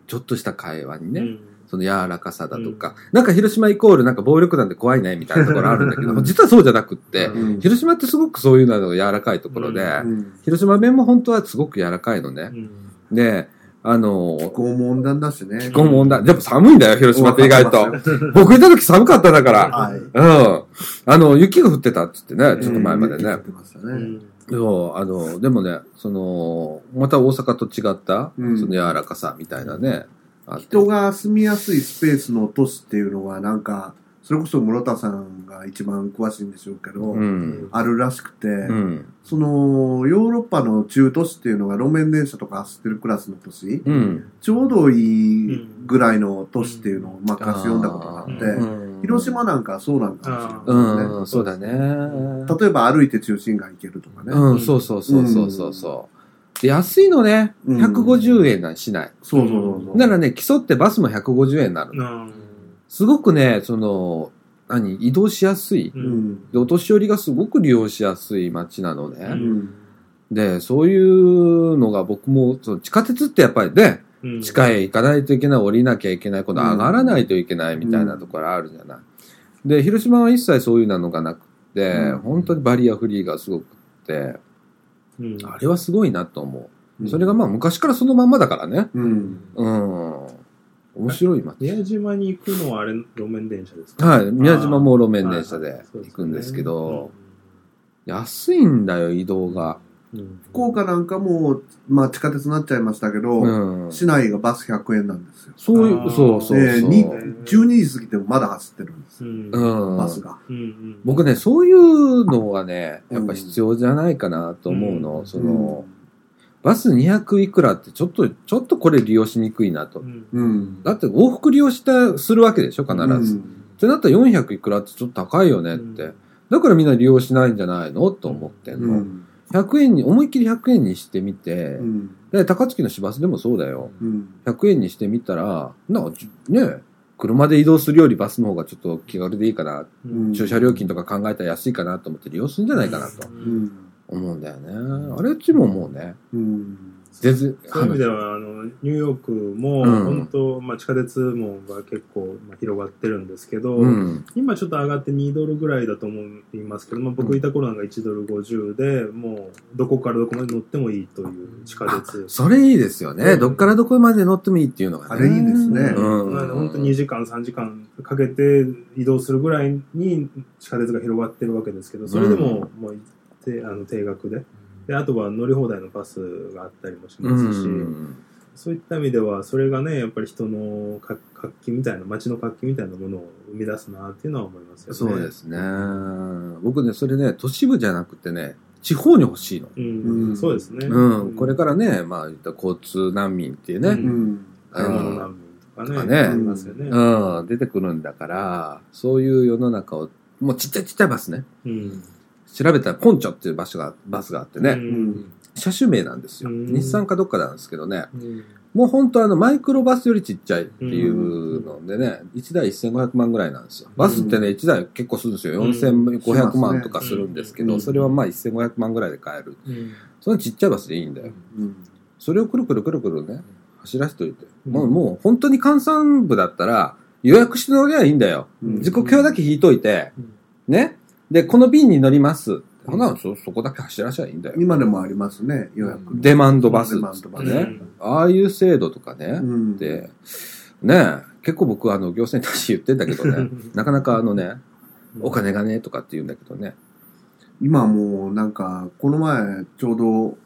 ちょっとした会話にね、その柔らかさだとか、なんか広島イコールなんか暴力団で怖いねみたいなところあるんだけど、実はそうじゃなくって、広島ってすごくそういうのが柔らかいところで、広島弁も本当はすごく柔らかいのね。で、あの、気候も温暖だしね。気候も温暖。でも寒いんだよ、広島って意外と。僕いた時寒かっただから。うん。あの、雪が降ってたっつってね、ちょっと前までね。そう、あの、でもね、その、また大阪と違った、うんその柔らかさみたいなね。人が住みやすいスペースの都市っていうのはなんか、それこそ室田さんが一番詳しいんでしょうけど、うん。あるらしくて、うん。その、ヨーロッパの中都市っていうのが路面電車とか走ってるクラスの都市、うん。ちょうどいいぐらいの都市っていうのをまあ昔読んだことがあって、うん広島なんかはそうなんかもしれないね。うん、そうだね。例えば歩いて中心街行けるとかね。うん、そうそうそうそうそうそう。で安いのね、うん150円なんしない。そうそうそうそう。ならね、競ってバスも150円になる。うんすごくね、その、何、移動しやすい。うん。で、お年寄りがすごく利用しやすい街なのね。うん。で、そういうのが僕も、その地下鉄ってやっぱりね、うん地下へ行かないといけない、降りなきゃいけない、今度上がらないといけないみたいなところあるじゃない。で、広島は一切そういうのがなくて、うん本当にバリアフリーがすごくって、うんあれはすごいなと思う。うんそれがまあ昔からそのまんまだからね。うん。うん。面白い街。宮島に行くのはあれ、路面電車ですか？はい。宮島も路面電車で行くんですけねど、安いんだよ、移動が。うん福岡なんかも、まあ地下鉄になっちゃいましたけど、うん。市内がバス100円なんですよ。そういう、そうそうそう。でに12時過ぎてもまだ走ってるんですよ。うんうん。バスが。うんうん僕ね、そういうのはね、やっぱ必要じゃないかなと思うの。うんその、バス200いくらってちょっと、ちょっとこれ利用しにくいなとう。んうん。だって往復利用した、するわけでしょ、必ず。っうんてなったら400いくらってちょっと高いよねって。うんだからみんな利用しないんじゃないのと思ってんの。うん。100円に、思いっきり100円にしてみて、うん。で高槻の市バスでもそうだよ。うん。100円にしてみたら、なんか、ね、車で移動するよりバスの方がちょっと気軽でいいかな。うん駐車料金とか考えたら安いかなと思って利用するんじゃないかなとうん。思うんだよね。あれっちももうね、うん。全然、そういう意味では、あの、ニューヨークも、うん本当、まあ、地下鉄網が結構、まあ、広がってるんですけど、うん。今ちょっと上がって2ドルぐらいだと思いますけど、まあ、僕いた頃なんか1ドル50で、もう、どこからどこまで乗ってもいいという地下鉄。それいいですよね。うんどっからどこまで乗ってもいいっていうのがね。あれいいですねうん。なので本当2時間、3時間かけて移動するぐらいに地下鉄が広がってるわけですけど、それでも、もうてあの定額でで、あとは乗り放題のバスがあったりもしうますし、ん。そういった意味では、それがね、やっぱり人の活活気みたいな、街の活気みたいなものを生み出すなっていうのは思いますよね。そうですね。僕ね、それね、都市部じゃなくてね、地方に欲しいの。うん、うんそうですね。うん。これからね、まあ、言った交通難民っていうね、ううん。買い物難民とかね、とかねありますよね。うん、出てくるんだから、そういう世の中を、もうちっちゃいちっちゃいバスね。うん。調べたらポンチョっていう場所が、バスがあってね、うん車種名なんですよ。うん日産かどっかなんですけどね、うんもう本当あのマイクロバスよりちっちゃいっていうのでね、1台1500万ぐらいなんですよ。バスってね、1台結構するんですよ。うん4500万とかするんですけど、うんそれはまあ1500万ぐらいで買える。うんそのちっちゃいバスでいいんだよ。うん。それをくるくるくるくるね、走らせといて。うんもう、もう本当に換算部だったら、予約して乗りゃいいんだよ。うん時刻表だけ引いといてうん、ね。で、この便に乗ります。ほな、そ、そこだけ走らせばいいんだよ。今でもありますね、予約。デマンドバスデマンドバスね。ああいう制度とかね。うん。で、ね結構僕あの、行政に対して言ってんだけどね、(laughs) なかなかあのね、お金がね、とかって言うんだけどね。今もうなんか、この前ちょうど、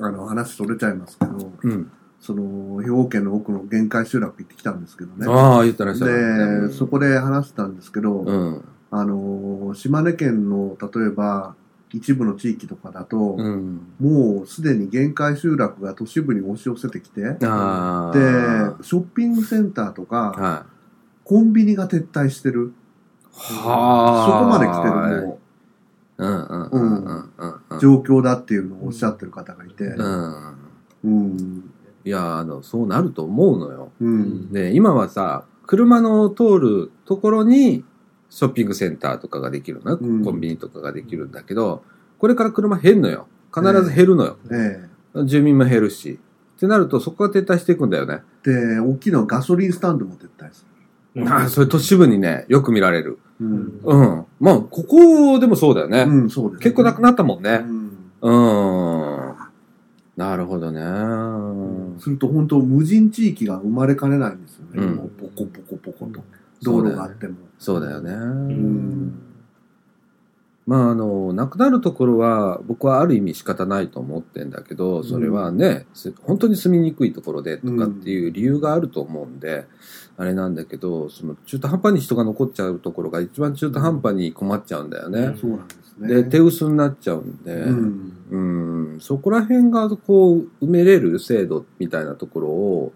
あの、話それちゃいますけど、うん。その、兵庫県の奥の限界集落行ってきたんですけどね。ああ、言ってらっしゃる、で、そこで話してたんですけど、うん。あの、島根県の、例えば、一部の地域とかだと、うん。もうすでに限界集落が都市部に押し寄せてきて。で、ショッピングセンターとか、はい。コンビニが撤退してる。はあ。そこまで来てるもう状況だっていうのをおっしゃってる方がいて、うん。うん。いや、あの、そうなると思うのよ。うん。で、今はさ、車の通るところに、ショッピングセンターとかができるのよ。うんコンビニとかができるんだけど、これから車減るのよ。必ず減るのよ。え住民も減るし。ってなると、そこが撤退していくんだよね。え。で、大きなガソリンスタンドも撤退すああ、それ都市部にね、よく見られる。る。うん。うん。まあ、ここでもそうだよね。うん、そうです、結構なくなったもんうね。ん。うん。なるほどね。すると本当無人地域が生まれかねないんですよね。うんポコポコポコと。道路があっても。そうだよね。んまあ、あの、なくなるところは、僕はある意味仕方ないと思ってんだけど、それはね、す本当に住みにくいところでとかっていう理由があると思うんで、あれなんだけど、その中途半端に人が残っちゃうところが一番中途半端に困っちゃうんだよね。そうなんですね。で、手薄になっちゃうんで、うんうん、そこら辺がこう埋めれる制度みたいなところを、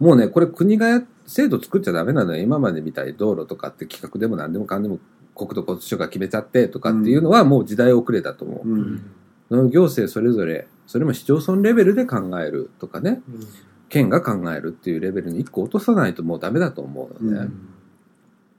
もうね、これ国がや制度作っちゃダメなのよ。今までみたいに道路とかって企画でも何でもかんでも国土交通省が決めちゃってとかっていうのはもう時代遅れだと思う。うん。行政それぞれ、それも市町村レベルで考えるとかね、県が考えるっていうレベルに一個落とさないともうダメだと思うので、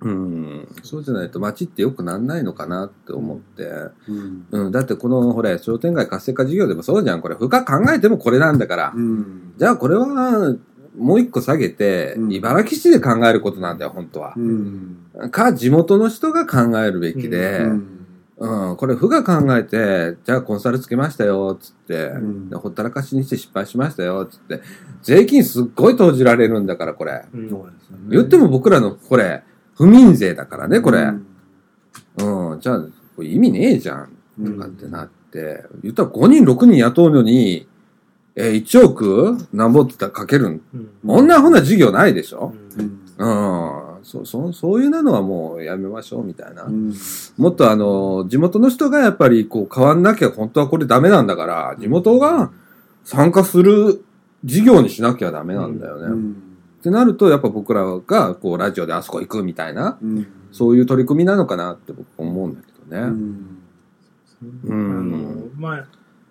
うん、そうじゃないと街って良くなんないのかなって思って、うん。うん、だってこの、ほら、商店街活性化事業でもそうじゃん。これ、深く考えてもこれなんだから。うん。じゃあこれは、もう一個下げて、茨城市で考えることなんだよ、本当は。うん。か、地元の人が考えるべきで、うん、これ、府が考えて、じゃあコンサルつけましたよ、つって、でほったらかしにして失敗しましたよ、つって、税金すっごい投じられるんだから、これ。言っても僕らの、これ、不民税だからね、これ。うん、じゃあ、これ意味ねえじゃん、とかってなって、言ったら5人、6人雇うのに、えー、1億なんぼって言ったらかけるん。こんなふうな事業ないでしょ？うん。そう、そう、そういうのはもうやめましょうみたいな。もっとあの、地元の人がやっぱりこう変わんなきゃ本当はこれダメなんだから、地元が参加する事業にしなきゃダメなんだよね。ってなると、やっぱ僕らがこうラジオであそこ行くみたいな、そういう取り組みなのかなって僕思うんだけどね。うんあの、まあ、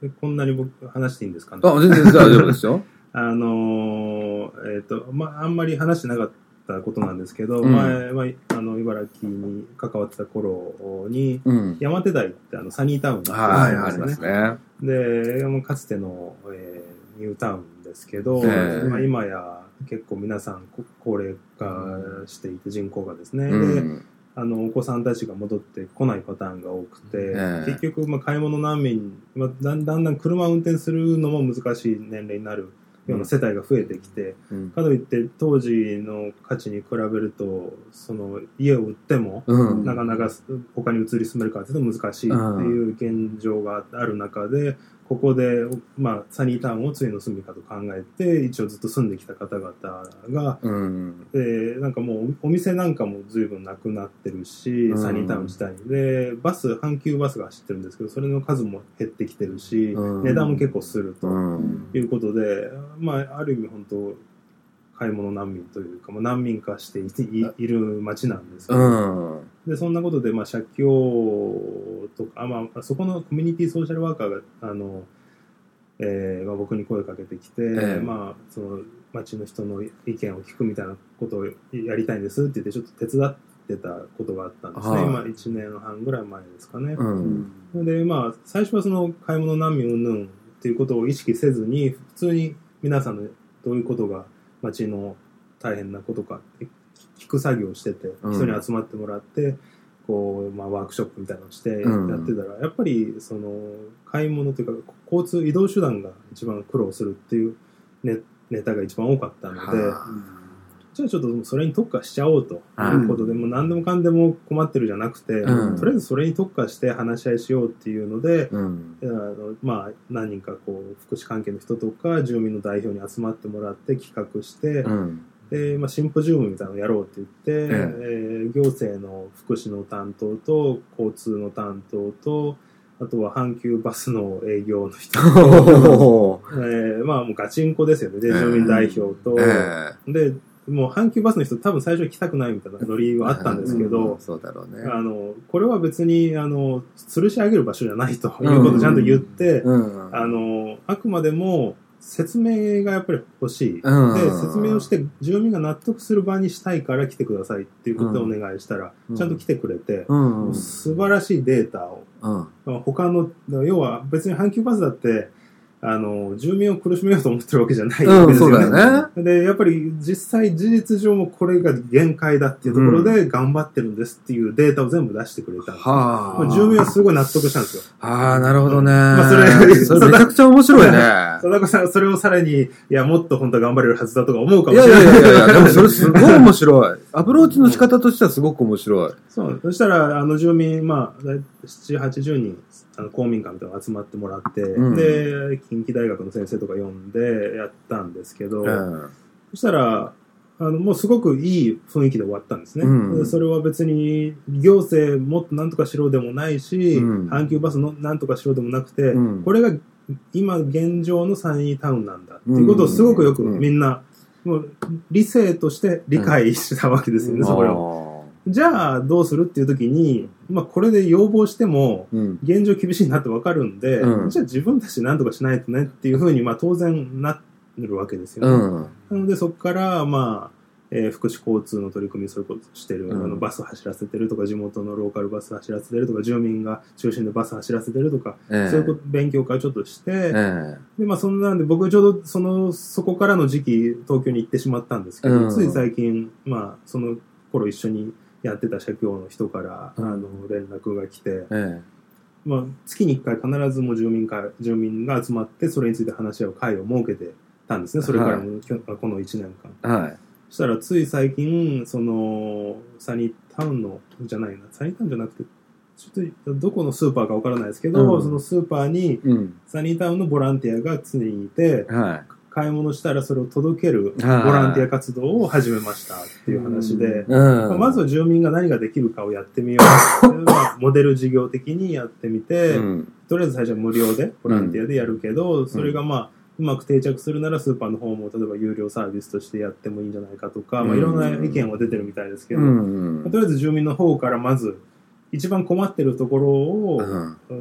こんなに僕話していいんですかね？あ全然大丈夫ですよ。(laughs) あのー、えっ、と、まあ、あんまり話してなかったことなんですけど、うん前、まあ、あの、茨城に関わってた頃に、うん山手台ってあの、サニータウンってはいあるんですね。あで、もうかつての、えーニュータウンですけど、ええまあ、今や結構皆さんこ高齢化していて人口がですね、うんであのお子さんたちが戻ってこないパターンが多くて、ええ。結局、まあ、買い物難民、まあ、だんだん車を運転するのも難しい年齢になるような世帯が増えてきて、うん。かといって当時の価値に比べるとその家を売っても、うん。なかなか他に移り住めるかというと難しいっていう現状がある中でここで、まあ、サニータウンを次の住みかと考えて一応ずっと住んできた方々が、うん。でなんかもうお店なんかも随分なくなってるし、うんサニータウン自体にでバス阪急バスが走ってるんですけどそれの数も減ってきてるし、うん値段も結構するとうんいうことで、まあ、ある意味本当買い物難民というか、まあ、難民化している街なんですけど、うん。でそんなことで、まあ、借境とかあ、まあ、そこのコミュニティソーシャルワーカーがあの、えーまあ、僕に声かけてきて、ええ。まあ、その町の人の意見を聞くみたいなことをやりたいんですって言ってちょっと手伝ってたことがあったんですね、はい。今1年半ぐらい前ですかね。うん。でまあ最初はその買い物難民云々っていうことを意識せずに普通に皆さんのどういうことが町の大変なことかく作業をしててうん人に集まってもらって、こうまあ、ワークショップみたいなのをしてやうんってたら、やっぱりその買い物というか交通移動手段が一番苦労するっていうネネタが一番多かったので。じゃあちょっとそれに特化しちゃおうということで、もう何でもかんでも困ってるじゃなくて、うんとりあえずそれに特化して話し合いしようっていうので、うん。あのまあ、何人かこう福祉関係の人とか住民の代表に集まってもらって企画して、うん。でまあ、シンポジウムみたいなのをやろうって言って、ええ。ー行政の福祉の担当と交通の担当とあとは阪急バスの営業の人。と、(laughs) えーまあもうガチンコですよね。でええ住民代表と、えでもう阪急バスの人多分最初行きたくないみたいなノリはあったんですけど、うんそうだろうね。あのこれは別にあの吊るし上げる場所じゃないということをちゃんと言って、うん。あのあくまでも説明がやっぱり欲しい、うん。で説明をして住民が納得する場にしたいから来てくださいっていうことをお願いしたら、うん。ちゃんと来てくれて、うん。素晴らしいデータを、他の要は別に阪急バスだってあの、住民を苦しめようと思ってるわけじゃないわけですよね。うんそうだよで、やっぱり実際事実上もこれが限界だっていうところで頑張ってるんですっていうデータを全部出してくれたんですよ。はあ住民はすごい納得したんですよ。ああ、なるほどね。まあそれそれめちゃくちゃ面白いね。佐々さん、それをさらに、いや、もっと本当は頑張れるはずだとか思うかいやいもしれない。やいやいや、でもそれすごい面白い。アプローチの仕方としてはすごく面白い。そう。そしたら、あの住民、まあ、だい7、80人、あの公民館みたいなの集まってもらって、うん。で、近畿大学の先生とか呼んでやったんですけど、うん。そしたら、あの、もうすごくいい雰囲気で終わったんですね。うん。でそれは別に、行政もっとなんとかしろでもないし、うん。阪急バスのなんとかしろでもなくて、うん。これが今現状のサニータウンなんだっていうことをすごくよくみんな、もう理性として理解したわけですよね、そこを。じゃあどうするっていう時に、まあこれで要望しても、現状厳しいなってわかるんで、うん。じゃあ自分たちなんとかしないとねっていうふうに、まあ当然なるわけですよね。うん。なのでそこから、まあ、えー福祉交通の取り組みそういうことしてる、うん。あのバス走らせてるとか地元のローカルバス走らせてるとか住民が中心でバス走らせてるとか、ええ。そういうこと勉強会ちょっとして、え。でまあそんなんで僕ちょうどそのそこからの時期東京に行ってしまったんですけど、うん。つい最近まあその頃一緒にやってた社協の人から、あの連絡が来て、えまあ、月に1回必ずもう住民会住民が集まってそれについて話し合う会を設けてたんですねそれからも、きょこの1年間。はい。そしたらつい最近そのサニータウンのじゃないなサニータウンじゃなくてちょっとどこのスーパーかわからないですけど、うんそのスーパーにうん。サニータウンのボランティアが常にいて、はい。買い物したらそれを届けるボはいランティア活動を始めましたっていう話で、うん。まあまずは住民が何ができるかをやってみようっていうのはモデル事業的にやってみて、うん。とりあえず最初は無料でボランティアでやるけど、それがまあうまく定着するならスーパーの方も例えば有料サービスとしてやってもいいんじゃないかとか、まあ、いろんな意見は出てるみたいですけど、とりあえず住民の方からまず一番困ってるところを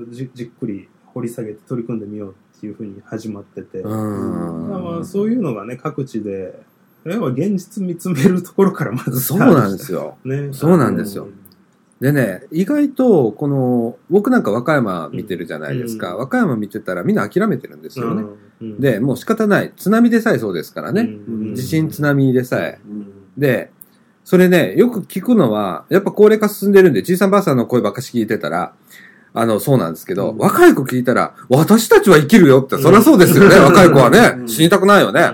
じじっくり掘り下げて取り組んでみようっていうふうに始まってて、うんまあ、そういうのがね各地で要は現実見つめるところからまずそうなんですよ。ねそうなんですよ。でね、意外と、この、僕なんか和歌山見てるじゃないですか。和歌山見てたらみんな諦めてるんですよね。うんで、もう仕方ない。津波でさえそうですからね。地震津波でさえ。で、それね、よく聞くのは、やっぱ高齢化進んでるんで、じいさんばあさんの声ばっかし聞いてたら、あの、そうなんですけど、若い子聞いたら、私たちは生きるよって、そりゃそうですよね、うん。若い子はね、死にたくないよね。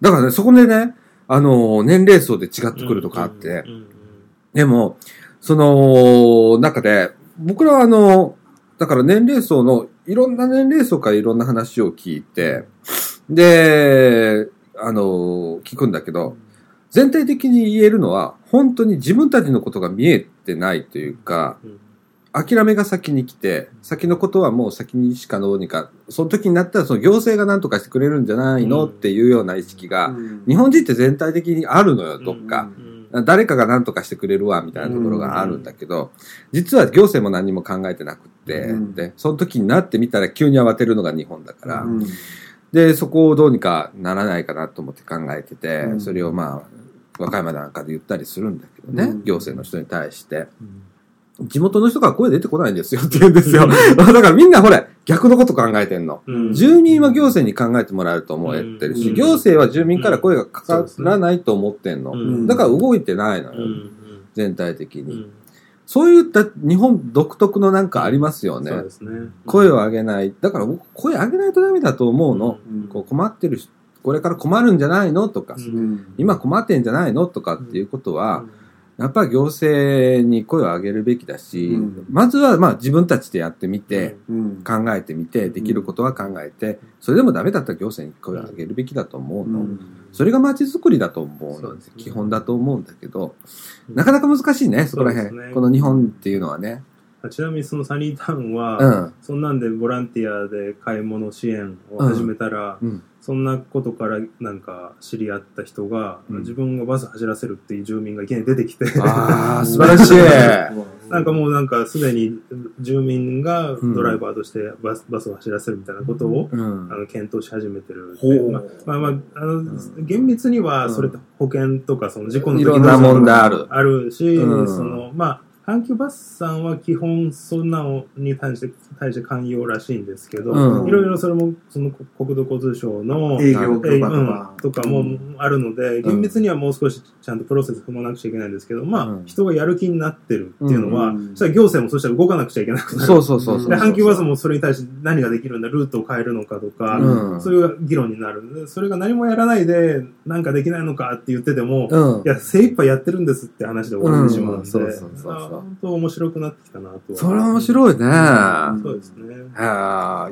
だからね、そこでね、あの、年齢層で違ってくるとかあって、でも、その中で、僕らはあの、だから年齢層の、いろんな年齢層からいろんな話を聞いて、で、あの、聞くんだけど、全体的に言えるのは、本当に自分たちのことが見えてないというか、諦めが先に来て、先のことはもう先にしかどうにか、その時になったらその行政が何とかしてくれるんじゃないのっていうような意識が、日本人って全体的にあるのよ、どっか。誰かが何とかしてくれるわ、みたいなところがあるんだけど、実は行政も何も考えてなくって、で、その時になってみたら急に慌てるのが日本だから、で、そこをどうにかならないかなと思って考えてて、それをまあ、和歌山なんかで言ったりするんだけどね、行政の人に対して。地元の人から声出てこないんですよって言うんですよ。だからみんなほれ、逆のこと考えてんの。住民は行政に考えてもらえると思ってるし、行政は住民から声がかからないと思ってんの。だから動いてないのよ。全体的に。そういった日本独特のなんかありますよね。声を上げない。だから僕、声上げないとダメだと思うの。こう困ってるし、これから困るんじゃないの？とか、今困ってんじゃないの？とかっていうことは、やっぱり行政に声を上げるべきだし、まずはまあ自分たちでやってみて、考えてみて、できることは考えて、それでもダメだったら行政に声を上げるべきだと思うの。それが街づくりだと思うの。基本だと思うんだけど、なかなか難しいね、そこら辺。ね。この日本っていうのはね。ちなみにそのサニータウンは、うん。そんなんでボランティアで買い物支援を始めたら、うんそんなことからなんか知り合った人が、自分がバス走らせるっていう住民がいきなり出てきて、あー (laughs) 素晴らしい。なんかもうなんかすでに住民がドライバーとしてバス,、バスを走らせるみたいなことを、うん。あの検討し始めてるってまあまあまあ、あの厳密にはそれって保険とかその事故の時いろんな問題ある。あるし、うん。そのまあ阪急バスさんは基本そんなのに対して対して寛容らしいんですけど、うん。いろいろそれもその国土交通省の営業とか。うんとかもあるので、厳密にはもう少しちゃんとプロセス踏まなくちゃいけないんですけど、まあ、人がやる気になってるっていうのは、そしたら行政もそしたら動かなくちゃいけなくなる。そうそうそうそうで、阪急バスもそれに対して何ができるんだ、ルートを変えるのかとか、うん。そういう議論になる。でそれが何もやらないで、なんかできないのかって言ってても、うん。いや、精一杯やってるんですって話で終わってしまうんで、うん。そうそうそうそうまあ本当面白くなってきたなとは。それは面白いね。そうですね。はあ、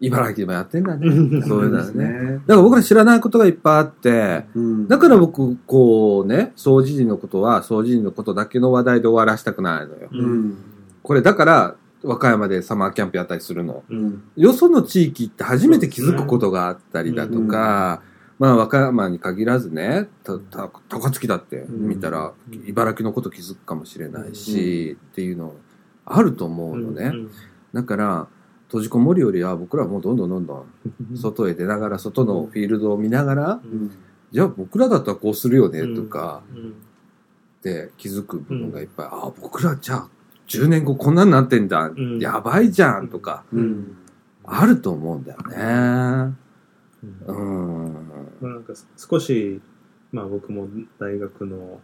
茨城でもやってんだね。うんそういうのね。ねだから僕ら知らないことがいっぱいあって、うんだから僕、こうね、掃除時のことは、掃除時のことだけの話題で終わらしたくないのよ。うんこれだから、和歌山でサマーキャンプやったりするの。うんよその地域って初めて気づくことがあったりだとか、まあ和歌山に限らずね、たた高槻だって見たら、茨城のこと気づくかもしれないし、っていうのあると思うのね。だから、閉じこもりよりは僕らはもうどんどんどんどん外へ出ながら、外のフィールドを見ながら、じゃあ僕らだったらこうするよねとか、って気づく部分がいっぱい、ああ、僕らじゃあ10年後こんなになってんだ、やばいじゃんとか、あると思うんだよね。うん。まあ、なんか少し、まあ僕も大学の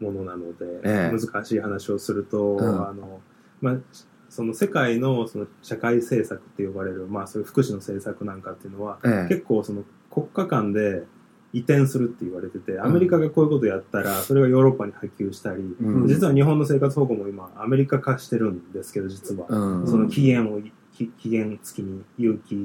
ものなので、ええ。難しい話をすると、うん。あの、まあ、その世界のその社会政策って呼ばれる、まあそういう福祉の政策なんかっていうのは、ええ。結構その国家間で移転するって言われてて、アメリカがこういうことやったら、それがヨーロッパに波及したり、うん。実は日本の生活保護も今アメリカ化してるんですけど、実は。うん。その期限を、き期限付きに、有期、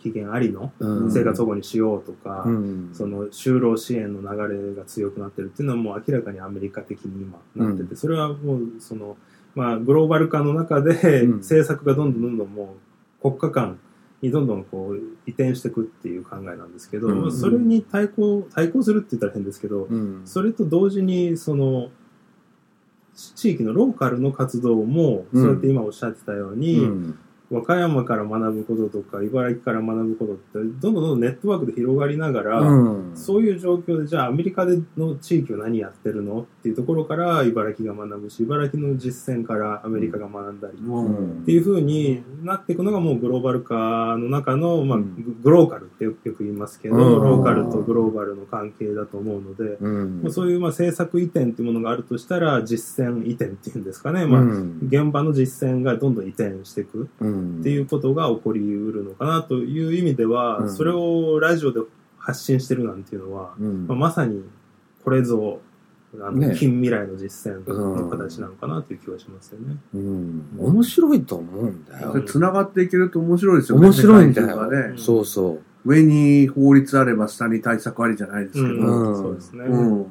期限ありのうん。生活保護にしようとか、うん。その就労支援の流れが強くなってるっていうのはもう明らかにアメリカ的に今なってて、うん。それはもうその、まあグローバル化の中でうん。政策がどんどんどんどんもう国家間にどんどんこう移転していくっていう考えなんですけど、うん。まあそれに対抗、対抗するって言ったら変ですけど、うん。それと同時にその、地域のローカルの活動も、うん。そうやって今おっしゃってたように、うん和歌山から学ぶこととか茨城から学ぶことってどんどんどんネットワークで広がりながら、うん。そういう状況でじゃあアメリカでの地域は何やってるのっていうところから茨城が学ぶし茨城の実践からアメリカが学んだり、っていうふうになっていくのがもうグローバル化の中の、まあ、ググローカルってよく言いますけど、うん。ローカルとグローバルの関係だと思うので、うん。まあ、そういうまあ政策移転っていうものがあるとしたら実践移転っていうんですかね、まあうん。現場の実践がどんどん移転していく。うんっていうことが起こりうるのかなという意味では、うんそれをラジオで発信してるなんていうのは、うんまあ、まさにこれぞあの、ね近未来の実践の形なのかなという気はしますよね。うん面白いと思うんだよ。つながっていけると面白いですよね。面白いんだよ。ね。そうそう。上に法律あれば下に対策ありじゃないですけど。うんそうですね。うん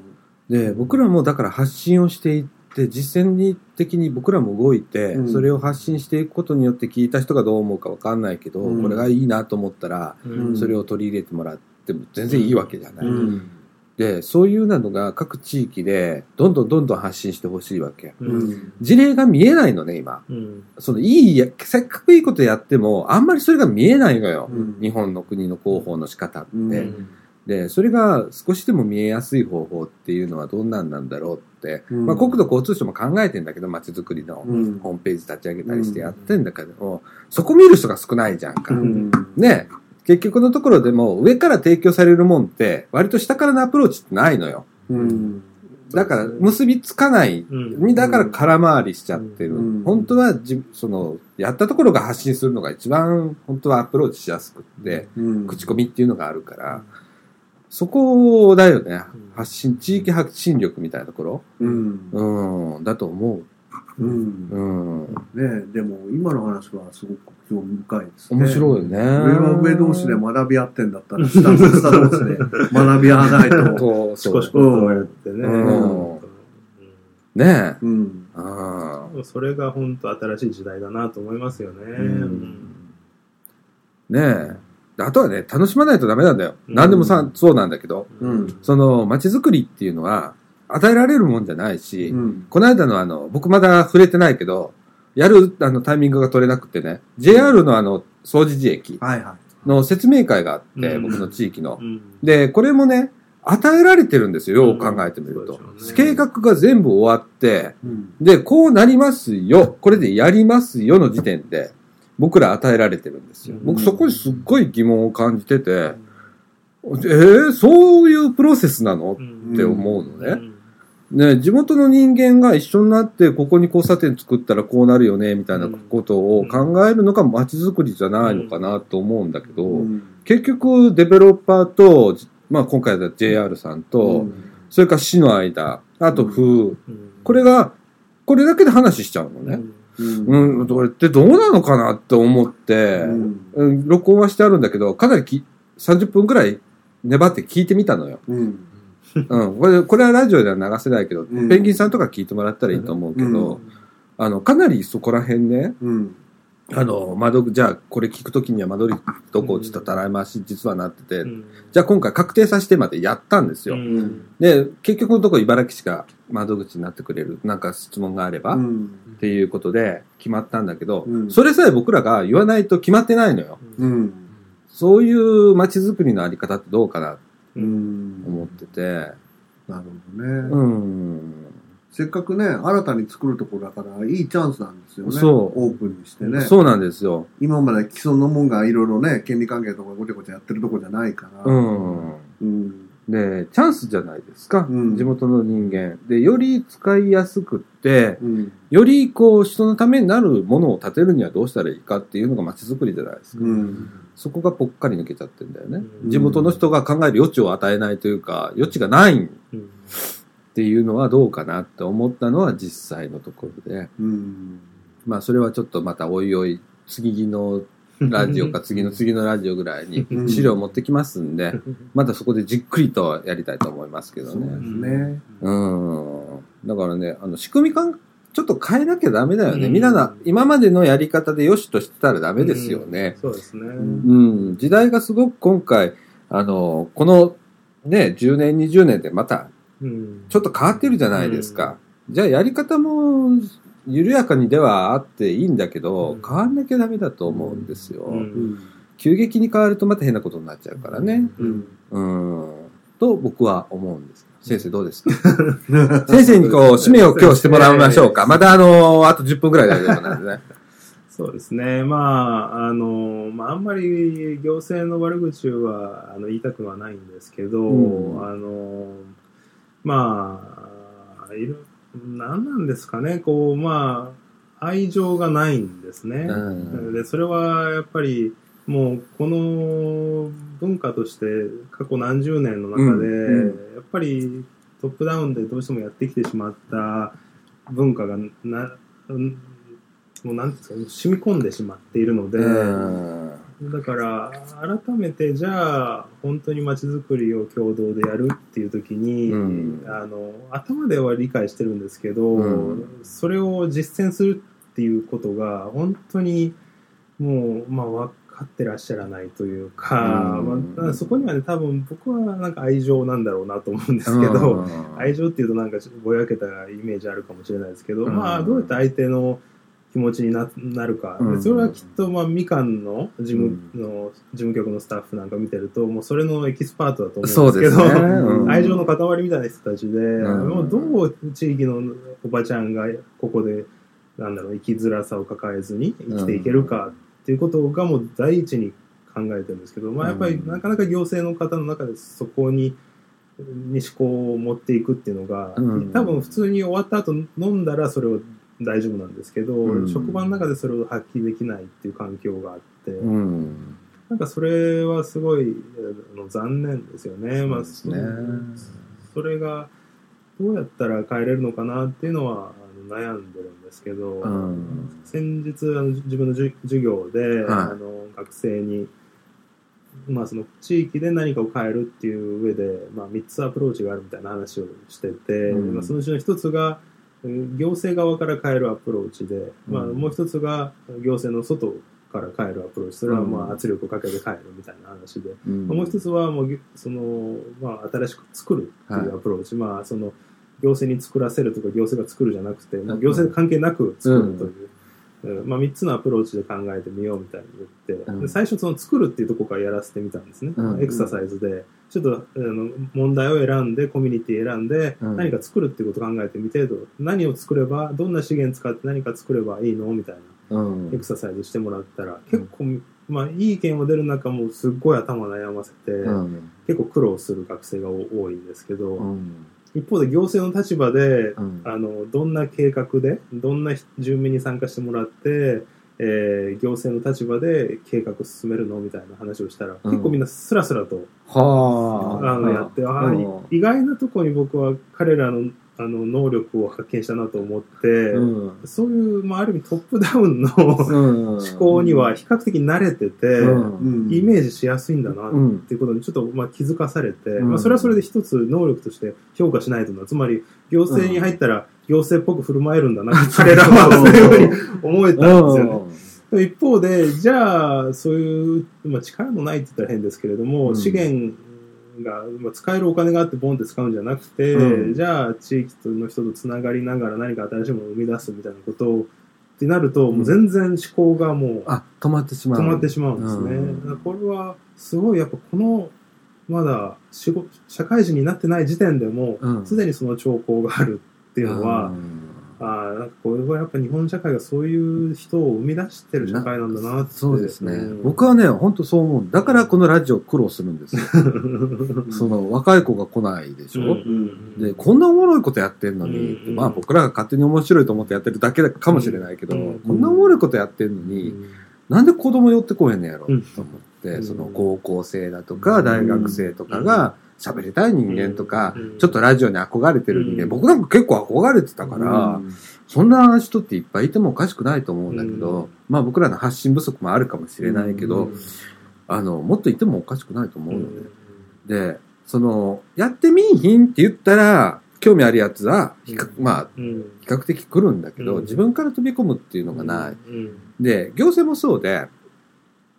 で、僕らもだから発信をしていって、実践的に僕らも動いて、うんそれを発信していくことによって聞いた人がどう思うかわかんないけど、うんこれがいいなと思ったら、うんそれを取り入れてもらっても全然いいわけじゃない。うんで、そういうのが各地域でどんどんどんどん発信してほしいわけ。うん事例が見えないのね、今。うんそのいいや、せっかくいいことやっても、あんまりそれが見えないのよ。うん日本の国の広報の仕方って。うんで、それが少しでも見えやすい方法っていうのはどんなんなんだろうって、うん。まあ国土交通省も考えてんだけど、街づくりのうん。ホームページ立ち上げたりしてやってんだけど、そこ見る人が少ないじゃんか。うん。ね。結局のところでも上から提供されるもんって、割と下からのアプローチってないのよ。うん。だから結びつかない。うんだから空回りしちゃってる。うん。本当はじ、その、やったところが発信するのが一番本当はアプローチしやすくって、うん。口コミっていうのがあるから、そこだよね。発信、地域発信力みたいなところ。うんうん、だと思うんう。うん。ねでも今の話はすごく興味深いですね。面白いよね。上は上同士で学び合ってんだったら、下は下同士で (laughs) 学び合わないと。そう、シそう。コシコとやってね。うんねえ。うん。ああ。それが本当新しい時代だなと思いますよね。ねえ。であとはね、楽しまないとダメなんだよ。うん。何でもさ、そうなんだけど、うん。その、街づくりっていうのは、与えられるもんじゃないし、うん。この間のあの、僕まだ触れてないけど、やるあのタイミングが取れなくてね、JR のあの、掃除時駅の説明会があって、うん。僕の地域の。うん。で、これもね、与えられてるんですよ、よう考えてみると。計画が全部終わって、うん。で、こうなりますよ、これでやりますよの時点で、僕ら与えられてるんですよ。僕そこにすっごい疑問を感じてて、えー、そういうプロセスなの？って思うのね。ね、地元の人間が一緒になって、ここに交差点作ったらこうなるよね、みたいなことを考えるのが街づくりじゃないのかなと思うんだけど、結局デベロッパーと、まあ今回だ JR さんと、それから市の間、あと風、これが、これだけで話しちゃうのね。うん、どれってどうなのかなって思って、うん。録音はしてあるんだけど、かなりき30分くらい粘って聞いてみたのよ。うん。うん、これこれはラジオでは流せないけど、ペンギンさんとか聞いてもらったらいいと思うけど、あの、かなりそこら辺ね、うん。あの、窓口、じゃあこれ聞くときには窓口どこちょっとたらい回し実はなってて、じゃあ今回確定させてまでやったんですよ。で、結局のところ茨城市が窓口になってくれる、なんか質問があれば、っていうことで決まったんだけど、それさえ僕らが言わないと決まってないのよ。うん。そういう街づくりのあり方ってどうかなうん。思ってて、なるほどね。うん。せっかくね、新たに作るところだから、いいチャンスなんですよね。そうオープンにしてね。そうなんですよ。今まで既存のもんがいろいろね、権利関係とかごちゃごちゃやってるとこじゃないから。うん。うん。で、チャンスじゃないですか。うん地元の人間。で、より使いやすくって、うん。よりこう人のためになるものを建てるにはどうしたらいいかっていうのが街づくりじゃないですか。うん。そこがぽっかり抜けちゃってんだよね。うん地元の人が考える余地を与えないというか、余地がないっていうのはどうかなって思ったのは実際のところで。うん。まあそれはちょっとまたおいおい、次のラジオか次の次のラジオぐらいにうん資料持ってきますんで、またそこでじっくりとやりたいと思いますけどね。ね。うん。だからね、あの、仕組み感、ちょっと変えなきゃダメだよね。うんみんなが、今までのやり方でよしとしてたらダメですよね。そうですね。うん。時代がすごく今回、あの、この、ね、10年、20年でまた、うんちょっと変わってるじゃないですか。じゃあやり方も、緩やかにではあっていいんだけど、変わんなきゃダメだと思うんですよ。うん。急激に変わるとまた変なことになっちゃうからね。うん。うん。と僕は思うんです。先生どうですか？(laughs) 先生にこう、締めを今日してもらいましょうか。またあのあと10分くらい大丈夫なんでね。(laughs) そうですね。まあ、あの、まあ、あんまり行政の悪口はあの言いたくはないんですけど、うんあの、まあ、いろ、なんなんですかね、こう、まあ、愛情がないんですね。うん。で、それはやっぱり、もう、この文化として過去何十年の中で、うんやっぱりトップダウンでどうしてもやってきてしまった文化がな、うんもうなんですかね、染み込んでしまっているので、うんだから、改めて、じゃあ、本当に街づくりを共同でやるっていう時に、うん。あの、頭では理解してるんですけど、うん。それを実践するっていうことが、本当に、もう、まあ、分かってらっしゃらないというか、うん。まあそこにはね、多分僕はなんか愛情なんだろうなと思うんですけど、うん。愛情っていうとなんかぼやけたイメージあるかもしれないですけど、うん。まあどうやって相手の気持ちにななるか、うん。でそれはきっとまあみかんの事務の、事務局のスタッフなんか見てるともうそれのエキスパートだと思そううんですけどね。うん。愛情の塊みたいな人たちで、ん。もうどう地域のおばちゃんがここでなんだろう生きづらさを抱えずに生きていけるかっていうことがもう第一に考えてるんですけど、まあ、やっぱりなかなか行政の方の中でそこにに思考を持っていくっていうのが、うん。多分普通に終わった後飲んだらそれは大丈夫なんですけど、うん職場の中でそれを発揮できないっていう環境があって、うん。なんかそれはすごいあの残念ですよね。まあ。それがどうやったら変えれるのかなっていうのはあの悩んでるんですけど、うん先日あの自分の授業で、はいあの学生に、まあ、その地域で何かを変えるっていう上で、まあ、3つアプローチがあるみたいな話をしてて、うんまあ、そのうちの1つがうん行政側から変えるアプローチで、まあ、うん。もう1つが行政の外から変えるアプローチ。それはまうん。あ圧力をかけて変えるみたいな話で、うん。もう一つはもうぎその、まあ、新しく作るっていうアプローチ、まあその行政に作らせるとか行政が作るじゃなくて、もう行政関係なく作るという、うん。まあ、3つのアプローチで考えてみようみたいに言って、最初その作るっていうところからやらせてみたんですね、うん。エクササイズでちょっとあの問題を選んでコミュニティ選んで、うん。何か作るっていうことを考えてみて何を作ればどんな資源使って何か作ればいいの？みたいなうん。エクササイズしてもらったら結構、まあ、いい意見は出る中もすっごい頭悩ませて、うん。結構苦労する学生が多いんですけど、うん。一方で行政の立場で、うん。あのどんな計画でどんな住民に参加してもらって、えー行政の立場で計画を進めるのみたいな話をしたら、うん結構みんなスラスラとはあ。あのやって、ああうん意外なところに僕は彼らのあの能力を発見したなと思って、うん。そういう、まあ、ある意味トップダウンのうん。思考には比較的慣れてて、うん。イメージしやすいんだなうん。っていうことにちょっとまあ気づかされて、うん。まあ、それはそれで一つ能力として評価しないとな。つまり、行政に入ったら行政っぽく振る舞えるんだな、(laughs) 彼らはそういうふうに思えたんですよね。一方で、じゃあ、そういう、まあ、力のないって言ったら変ですけれども、うん。資源が、まあ、使えるお金があってボンって使うんじゃなくて、うん。じゃあ、地域の人とつながりながら何か新しいものを生み出すみたいなことを、ってなると、もう全然思考がもう、あ、止まってしまう。止まってしまうんですね。うん。これは、すごいやっぱこの、まだ仕事、社会人になってない時点でもう、ん。すでにその兆候があるっていうのは、うんああ、なんかこれはやっぱ日本社会がそういう人を生み出してる社会なんだなって。そうですね。うん。僕はね、本当そう思う。だからこのラジオ苦労するんですよ。(laughs) その若い子が来ないでしょ、で、こんなおもろいことやってんのに、うんまあ僕らが勝手に面白いと思ってやってるだけかもしれないけど、うんこんなおもろいことやってんのに、なんで子供寄ってこへんねやろ？うんと思って、うんその高校生だとか大学生とかが喋りたい人間とか、うんちょっとラジオに憧れてる人間、うん。僕なんか結構憧れてたから、そんな人っていっぱいいてもおかしくないと思うんだけど、うん。まあ僕らの発信不足もあるかもしれないけど、うん。あの、もっといてもおかしくないと思うので、で、その、やってみいひんって言ったら、興味あるやつは、比較まあ、うん。比較的来るんだけど、うん。自分から飛び込むっていうのがない。うん。で、行政もそうで、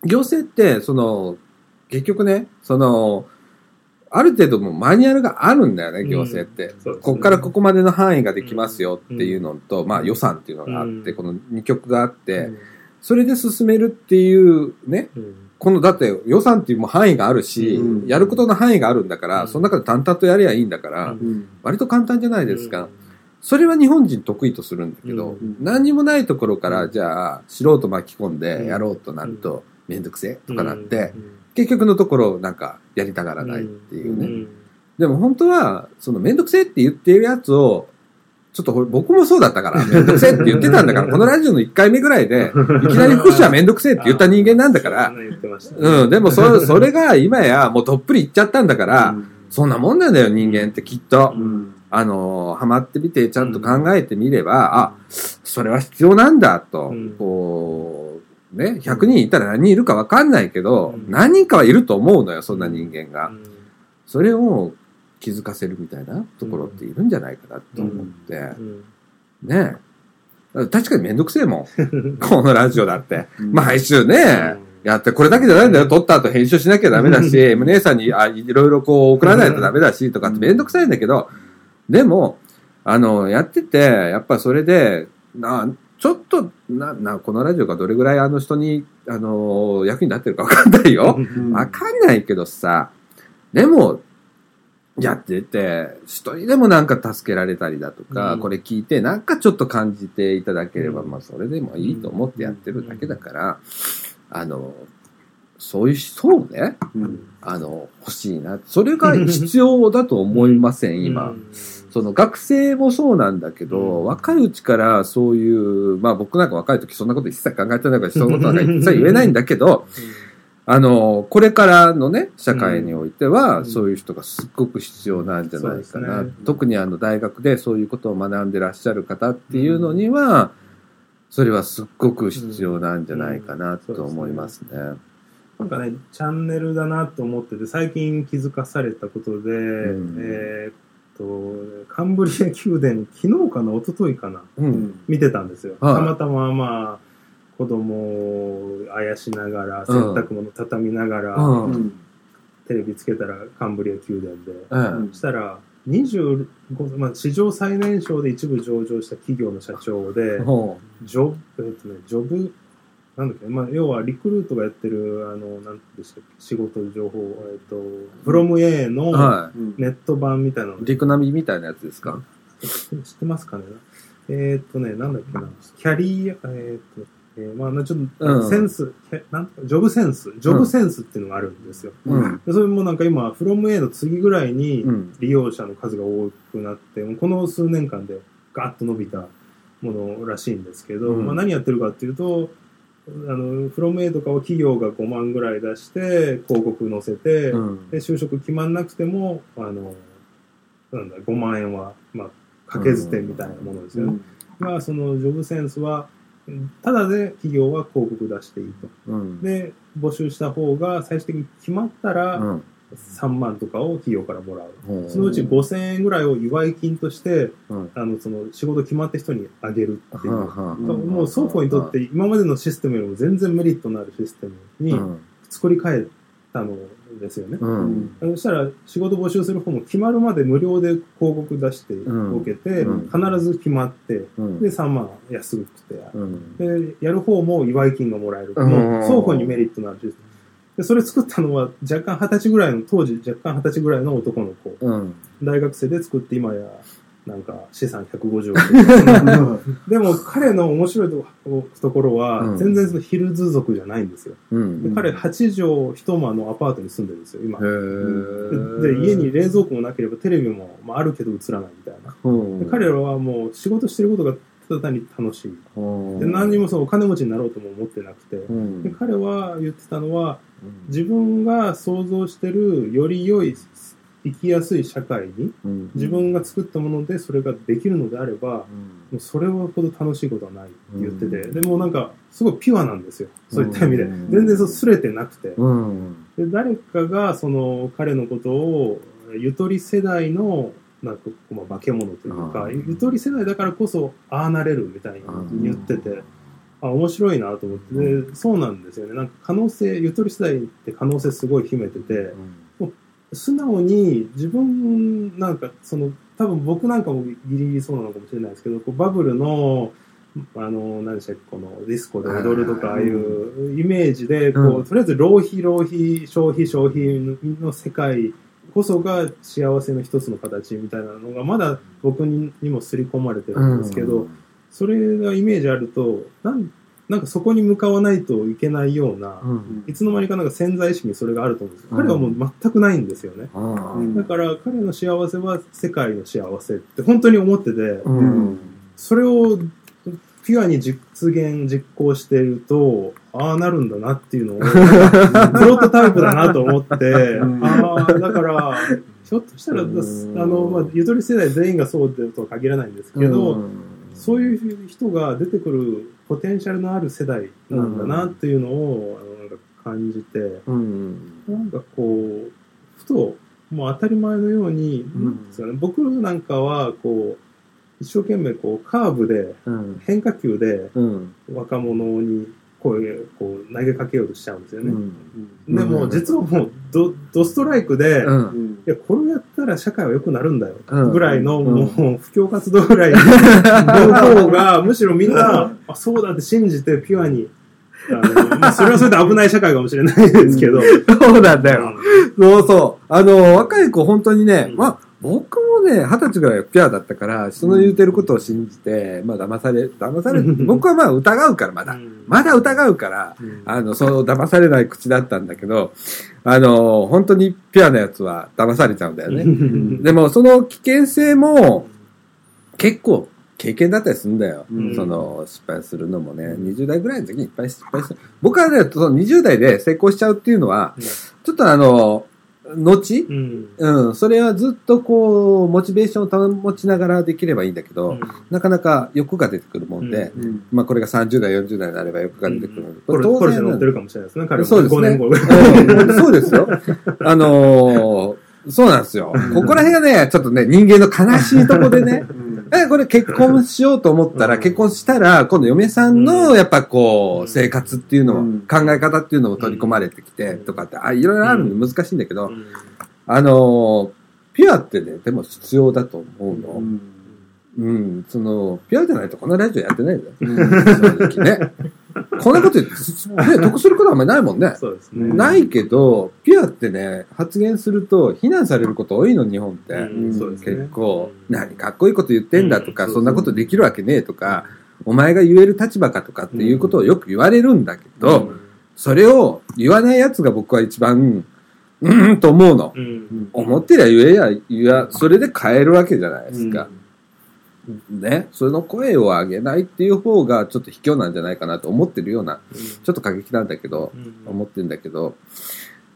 行政って、その、結局ね、その、ある程度もうマニュアルがあるんだよね、行政って。そうですね。ここからここまでの範囲ができますよっていうのと、まあ予算っていうのがあって、うん。この2曲があって、それで進めるっていうね、うん。このだって予算っていうもう範囲があるし、うん。やることの範囲があるんだから、うん。その中で淡々とやりゃいいんだから、うん。割と簡単じゃないですか。うん。それは日本人得意とするんだけど、うん。何にもないところから、じゃあ、素人巻き込んでやろうとなると、めんどくせえとかなって、結局のところ、なんか、やりたがらないっていうね。ん。でも本当は、そのめんどくせえって言っているやつを、ちょっと僕もそうだったから、めんどくせえって言ってたんだから、このラジオの1回目ぐらいで、いきなり福祉はめんどくせえって言った人間なんだから、そうん、でもそ、それが今やもうどっぷりいっちゃったんだから、そんなもんなんだよ、人間ってきっと。うん。あの、ハマってみて、ちゃんと考えてみれば、あ、それは必要なんだと、うん。こう、ね、100人いたら何人いるかわかんないけど、うん。何人かはいると思うのよ、そんな人間が。うん。それを気づかせるみたいなところっているんじゃないかなと思って、うん。ね。確かにめんどくせえもん。(laughs) このラジオだって。毎週ね、やって、これだけじゃないんだよ。撮った後編集しなきゃダメだし、M 姉さんにあいろいろこう送らないとダメだし、とかってめんどくさいんだけど、でも、あの、やってて、やっぱそれで、な、ちょっと、な、な、このラジオがどれぐらいあの人に、あの、役に立ってるかわかんないよ。わかんないけどさ、でも、やってて、一人でもなんか助けられたりだとか、うん。これ聞いてなんかちょっと感じていただければ、まあそれでもいいと思ってやってるだけだから、あの、そういう人をね、あの、欲しいな。それが必要だと思いません、今。その学生もそうなんだけど、若いうちからそういう、まあ僕なんか若い時そんなこと一切考えてないから、そういうことなんか一切言えないんだけど、あの、これからのね、社会においては、そういう人がすっごく必要なんじゃないかな。ね。特にあの、大学でそういうことを学んでらっしゃる方っていうのには、それはすっごく必要なんじゃないかなと思いますね。なんかね、チャンネルだなと思ってて、最近気づかされたことで、ん。えーっと、カンブリア宮殿、昨日かな、一昨日かな、うん。見てたんですよ。はい。たまたま、まあ、子供をあやしながら、洗濯物畳みながら、うん。テレビつけたらカンブリア宮殿で、うんそしたら、25まあ、史上最年少で一部上場した企業の社長で、ほジョブ、えっとね、ジョブ、なんだっけ、まあ、要はリクルートがやってる、あの、なんでしたっけ、仕事情報、えっと、フロム A のはネット版みたいなの、リクナビみたいなやつですか？(laughs) 知ってますかね？えーっとね、なんだっけな、キャリア、えーっと、えーまあ、なちょっと、うん。センス、キャなんジョブセンス、ジョブセンスっていうのがあるんですよ。うん。でそれもなんか今、フロム A の次ぐらいにうん。利用者の数が多くなって、もうこの数年間でガッと伸びたものらしいんですけど、うん。まあ、何やってるかっていうと、あの、フロム A とかは企業が5万ぐらい出して、広告載せて、うんで、就職決まんなくても、あの、なんだ、5万円は、まあ、掛け捨てみたいなものですよね。まあ、そのジョブセンスは、ただで企業は広告出していいと。うん。で、募集した方が最終的に決まったら、うん。3万とかを企業からもらう。そのうち5000円ぐらいを祝い金として、うんあの、その仕事決まった人にあげるっていう。もう双方にとって今までのシステムよりも全然メリットのあるシステムにうん作り変えたのですよね。うん。そしたら仕事募集する方も決まるまで無料で広告出してうん受けて、うん必ず決まって、うんで3万安くて、うん。で、やる方も祝い金がもらえる。うんもう双方にメリットのあるシステム。で、それ作ったのは若干二十歳ぐらいの、当時若干二十歳ぐらいの男の子。うん。大学生で作って今や、なんか資産150億。(laughs) でも彼の面白いとこところうは、ん全然そのヒルズ族じゃないんですよ。うん。で彼8畳一間のアパートに住んでるんですよ、今。でで家に冷蔵庫もなければテレビも、まあ、あるけど映らないみたいな。彼らはもう仕事してることがただ単に楽しい。で何にもそのお金持ちになろうとも思ってなくて、うん。で彼は言ってたのは、自分が想像してるより良い生きやすい社会にうん。自分が作ったものでそれができるのであれば、もうそれほど楽しいことはないって言ってて、でもなんかすごいピュアなんですよ。そういった意味で、うん。全然そうすれてなくて、うん。で誰かがその彼のことをゆとり世代のなんかまあ化け物というか、うん。ゆとり世代だからこそああなれるみたいに言ってて、あ面白いなと思って。でそうなんですよね。なんか可能性ゆとり世代って可能性すごい秘めてて、もう素直に自分なんかその多分僕なんかもギリギリそうなのかもしれないですけどこうバブルのあの何でしたっけこのディスコで踊るとかああいうイメージでこう、うん。とりあえず浪費浪費消費消費の世界こそが幸せの一つの形みたいなのがまだ僕ににも刷り込まれてるんですけど、それがイメージあるとなんなんかそこに向かわないといけないような、うん。いつの間にかなんか潜在意識にそれがあると思うんですよ。うん彼はもう全くないんですよね。あだから彼の幸せは世界の幸せって本当に思ってて、ーうん。それをピュアに実現、実行していると、ああなるんだなっていうのを、(laughs) プロトタイプだなと思って、ああ、だから、ひょっとしたら、あの、まあ、ゆとり世代全員がそうでとは限らないんですけど、そういう人が出てくるポテンシャルのある世代なんだなっていうのを、あのなんか感じて、うん。なんかこう、ふと、もう当たり前のように、僕なんかは、こう、一生懸命こう、カーブで、うん。変化球でうん。若者に声をこう投げかけようとしちゃうんですよね。うん。でも、実はもうド、ドストライクで、うん。いや、これをやったら社会は良くなるんだよ。うんぐらいの、うんもう、布教活動ぐらいの方が、(laughs) むしろみんな、あ、そうだって信じて、ピュアに、あの、まあ、それはそれで危ない社会かもしれないですけど。そうなんだよ。そうそう。あの、若い子本当にね、まあ、僕もね、二十歳ぐらいピュアだったから、人の言うてることを信じて、まあ、騙され、騙され、僕はまあ、疑うから、まだ。まだ疑うから、あの、そう、騙されない口だったんだけど、あの、本当にピュアなやつは騙されちゃうんだよね。でも、その危険性も、結構、経験だったりするんだよ。うんその、失敗するのもね、20代ぐらいの時にいっぱい失敗する。僕はね、その20代で成功しちゃうっていうのは、ちょっとあの、後、うん。うん、それはずっとこう、モチベーションを保ちながらできればいいんだけど、なかなか欲が出てくるもんで、まあこれが30代、40代になれば欲が出てくるので、ポルポルシェ乗ってるかもしれないですね、彼は。そうですね。5年後ぐらい。うんそうですよ。あのーそうなんですよ。ここら辺がね、ちょっとね、人間の悲しいとこでね、え、これ結婚しようと思ったら、結婚したら、今度嫁さんの、やっぱこう、生活っていうのも、考え方っていうのも取り込まれてきて、とかって、あ、いろいろあるんで難しいんだけど、あのーピュアってね、でも必要だと思うの。うん、その、ピュアじゃないとこんなラジオやってないんだよ。正直ね。(laughs) こんなこと言って、ね、得することはあんまりないもんね。そうですね。ないけど、ピュアってね、発言すると非難されること多いの、日本って。うんそうですね結構、何、かっこいいこと言ってんだとか、そんなことできるわけねえとか、お前が言える立場かとかっていうことをよく言われるんだけど、それを言わない奴が僕は一番、うーんと思うの。うん。思ってりゃ言えや、言えや、それで変えるわけじゃないですか。ね。その声を上げないっていう方がちょっと卑怯なんじゃないかなと思ってるような、ちょっと過激なんだけど、思ってるんだけど、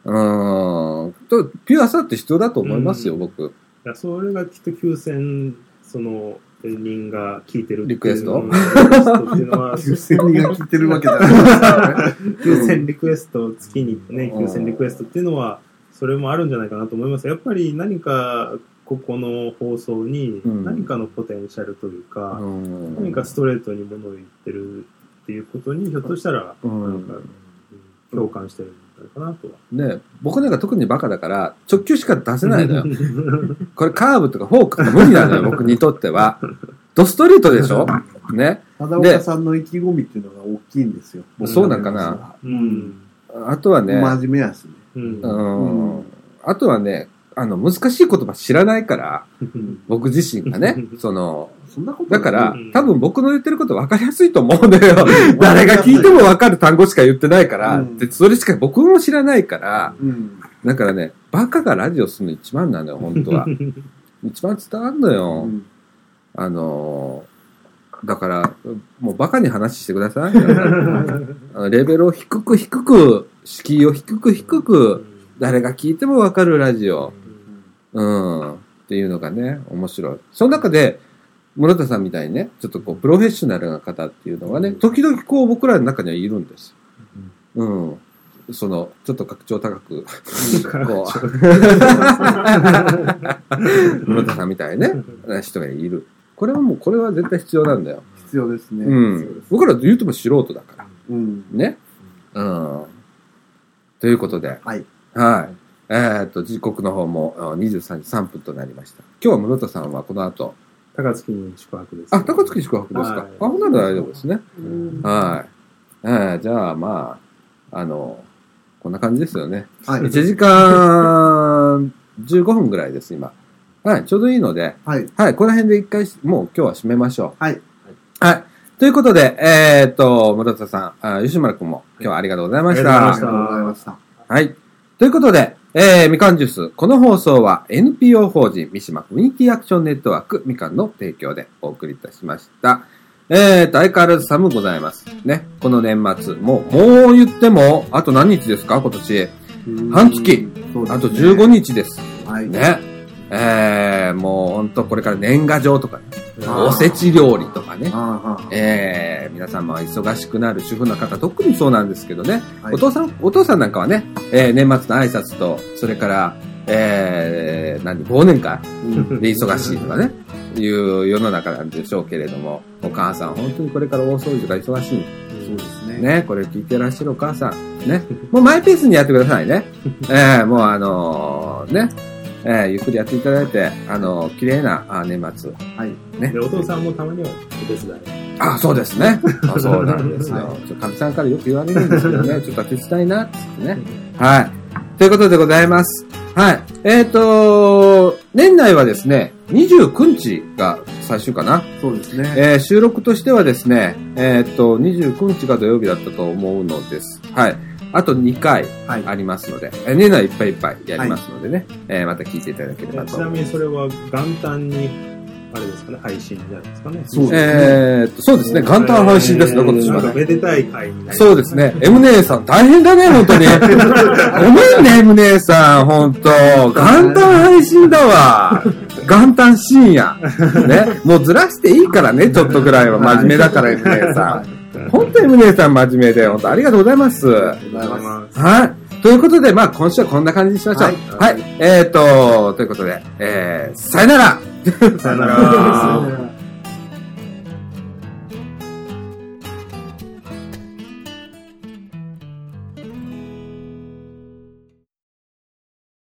うーん、とピュアさって必要だと思いますよ、うん僕。いやそれがきっと9000、その、人が聞いてるリクエスト？うんリクエストっていうのは、9000人が聞いてるわけじゃないですからね。(laughs) 9000リクエスト、月にね、うん9000リクエストっていうのは、それもあるんじゃないかなと思います。やっぱり何か、ここの放送にうん何かのポテンシャルというか、うん何かストレートにものを言ってるっていうことに、ひょっとしたら、うんなんか、うん共感してるんじゃないかなとは。ね、僕なんか特にバカだから、直球しか出せないのよ。(laughs) これカーブとかフォークとか無理なのよ、(laughs) 僕にとっては。ドストレートでしょ？ね。忠岡さんの意気込みっていうのが大きいんですよ。そうなんかな。うん。あとはね、真面目やしね。うん。うんあとはね、あの、難しい言葉知らないから、僕自身がね、(laughs) その、そんなことだからうん、多分僕の言ってること分かりやすいと思うんだよ。誰が聞いても分かる単語しか言ってないから、うんでそれしか僕も知らないから、うん。だからね、バカがラジオするの一番なのよ、本当は。(laughs) 一番伝わるのよ。うんあのーだから、もうバカに話してください。(laughs) レベルを低く低く、敷居を低く低く、誰が聞いてもわかるラジオ。うん。っていうのがね、面白い。その中で、室田さんみたいにね、ちょっとこう、プロフェッショナルな方っていうのがね、時々こう、僕らの中にはいるんです。うん。その、ちょっと格調高く、こう、(laughs) 室田さんみたいね、人がいる。これはもう、これは絶対必要なんだよ。必要ですね。うん。僕ら言うても素人だから。うん。ね。うん。ということで、はい。はい。えーっと、時刻の方もあ23時3分となりました。今日は室田さんはこの後、高槻に宿泊です。あ、高槻宿泊ですか。はいあ、ほんなら大丈夫ですね。はい。えーじゃあ、まあ、あの、こんな感じですよね。はい1時間15分ぐらいです、今。はい、ちょうどいいので、はい。はい、この辺で一回、もう今日は締めましょう。はい。はい。ということで、えーっと、室田さん、あ吉村くんも今日は。ありがとうございましたありがとうございました。はい。ということで、えー、みかんジュース。この放送は NPO 法人三島コミュニティアクションネットワークみかんの提供でお送りいたしました。えーと、相変わらず寒ございます。ね。この年末。もう、もう言っても、あと何日ですか？今年。半月。ねあと15日です。はい。ね。えー、もう本当これから年賀状とかね、おせち料理とかね、えー、皆さんも忙しくなる主婦の方、特にそうなんですけどね、はい。お父さん、お父さんなんかはね、えー、年末の挨拶と、それから、えー、何、忘年会。うん。で忙しいとかね、いう世の中なんでしょうけれども、お母さん、本当にこれから大掃除が忙しい。そうですね。ね、これ聞いてらっしゃるお母さん、ね、もうマイペースにやってくださいね。えー、もうあのーね、えー、ゆっくりやっていただいて、あのー綺麗なあ年末。はい。ねで、お父さんもたまにはお手伝い。あ、そうですね。(laughs) あそうなんですよ。ちょかみさんからよく言われるんですけどね、ちょっと手伝いな、ってってね。はい。ということでございます。はい。えっ、と、年内はですね、29日が最終かな。そうですね。えー収録としてはですね、えっ、と、29日が土曜日だったと思うのです。はい。あと2回はいありますので、えー年内いっぱいいっぱいやりますのでね、えーまた聞いていただければとちなみにそれは元旦に、あれですかね、配信になるんですかね？そうですねえーっと、そうですね、元旦配信ですね、今年はね。なんかめでたい回になりそうですね。M 姉さん、大変だね、本当に。(laughs) ごめんね、M 姉さん、本当元旦配信だわ。元旦深夜。ね。もうずらしていいからね、ちょっとぐらいは。真面目だから、M 姉さん。本当 M 姉さん真面目で、本当ありがとうございます。がとうございます。はい。ということで、まあ、今週はこんな感じにしましょう。は。はいえーっと、ということで、えー、さよならさよなら。(laughs)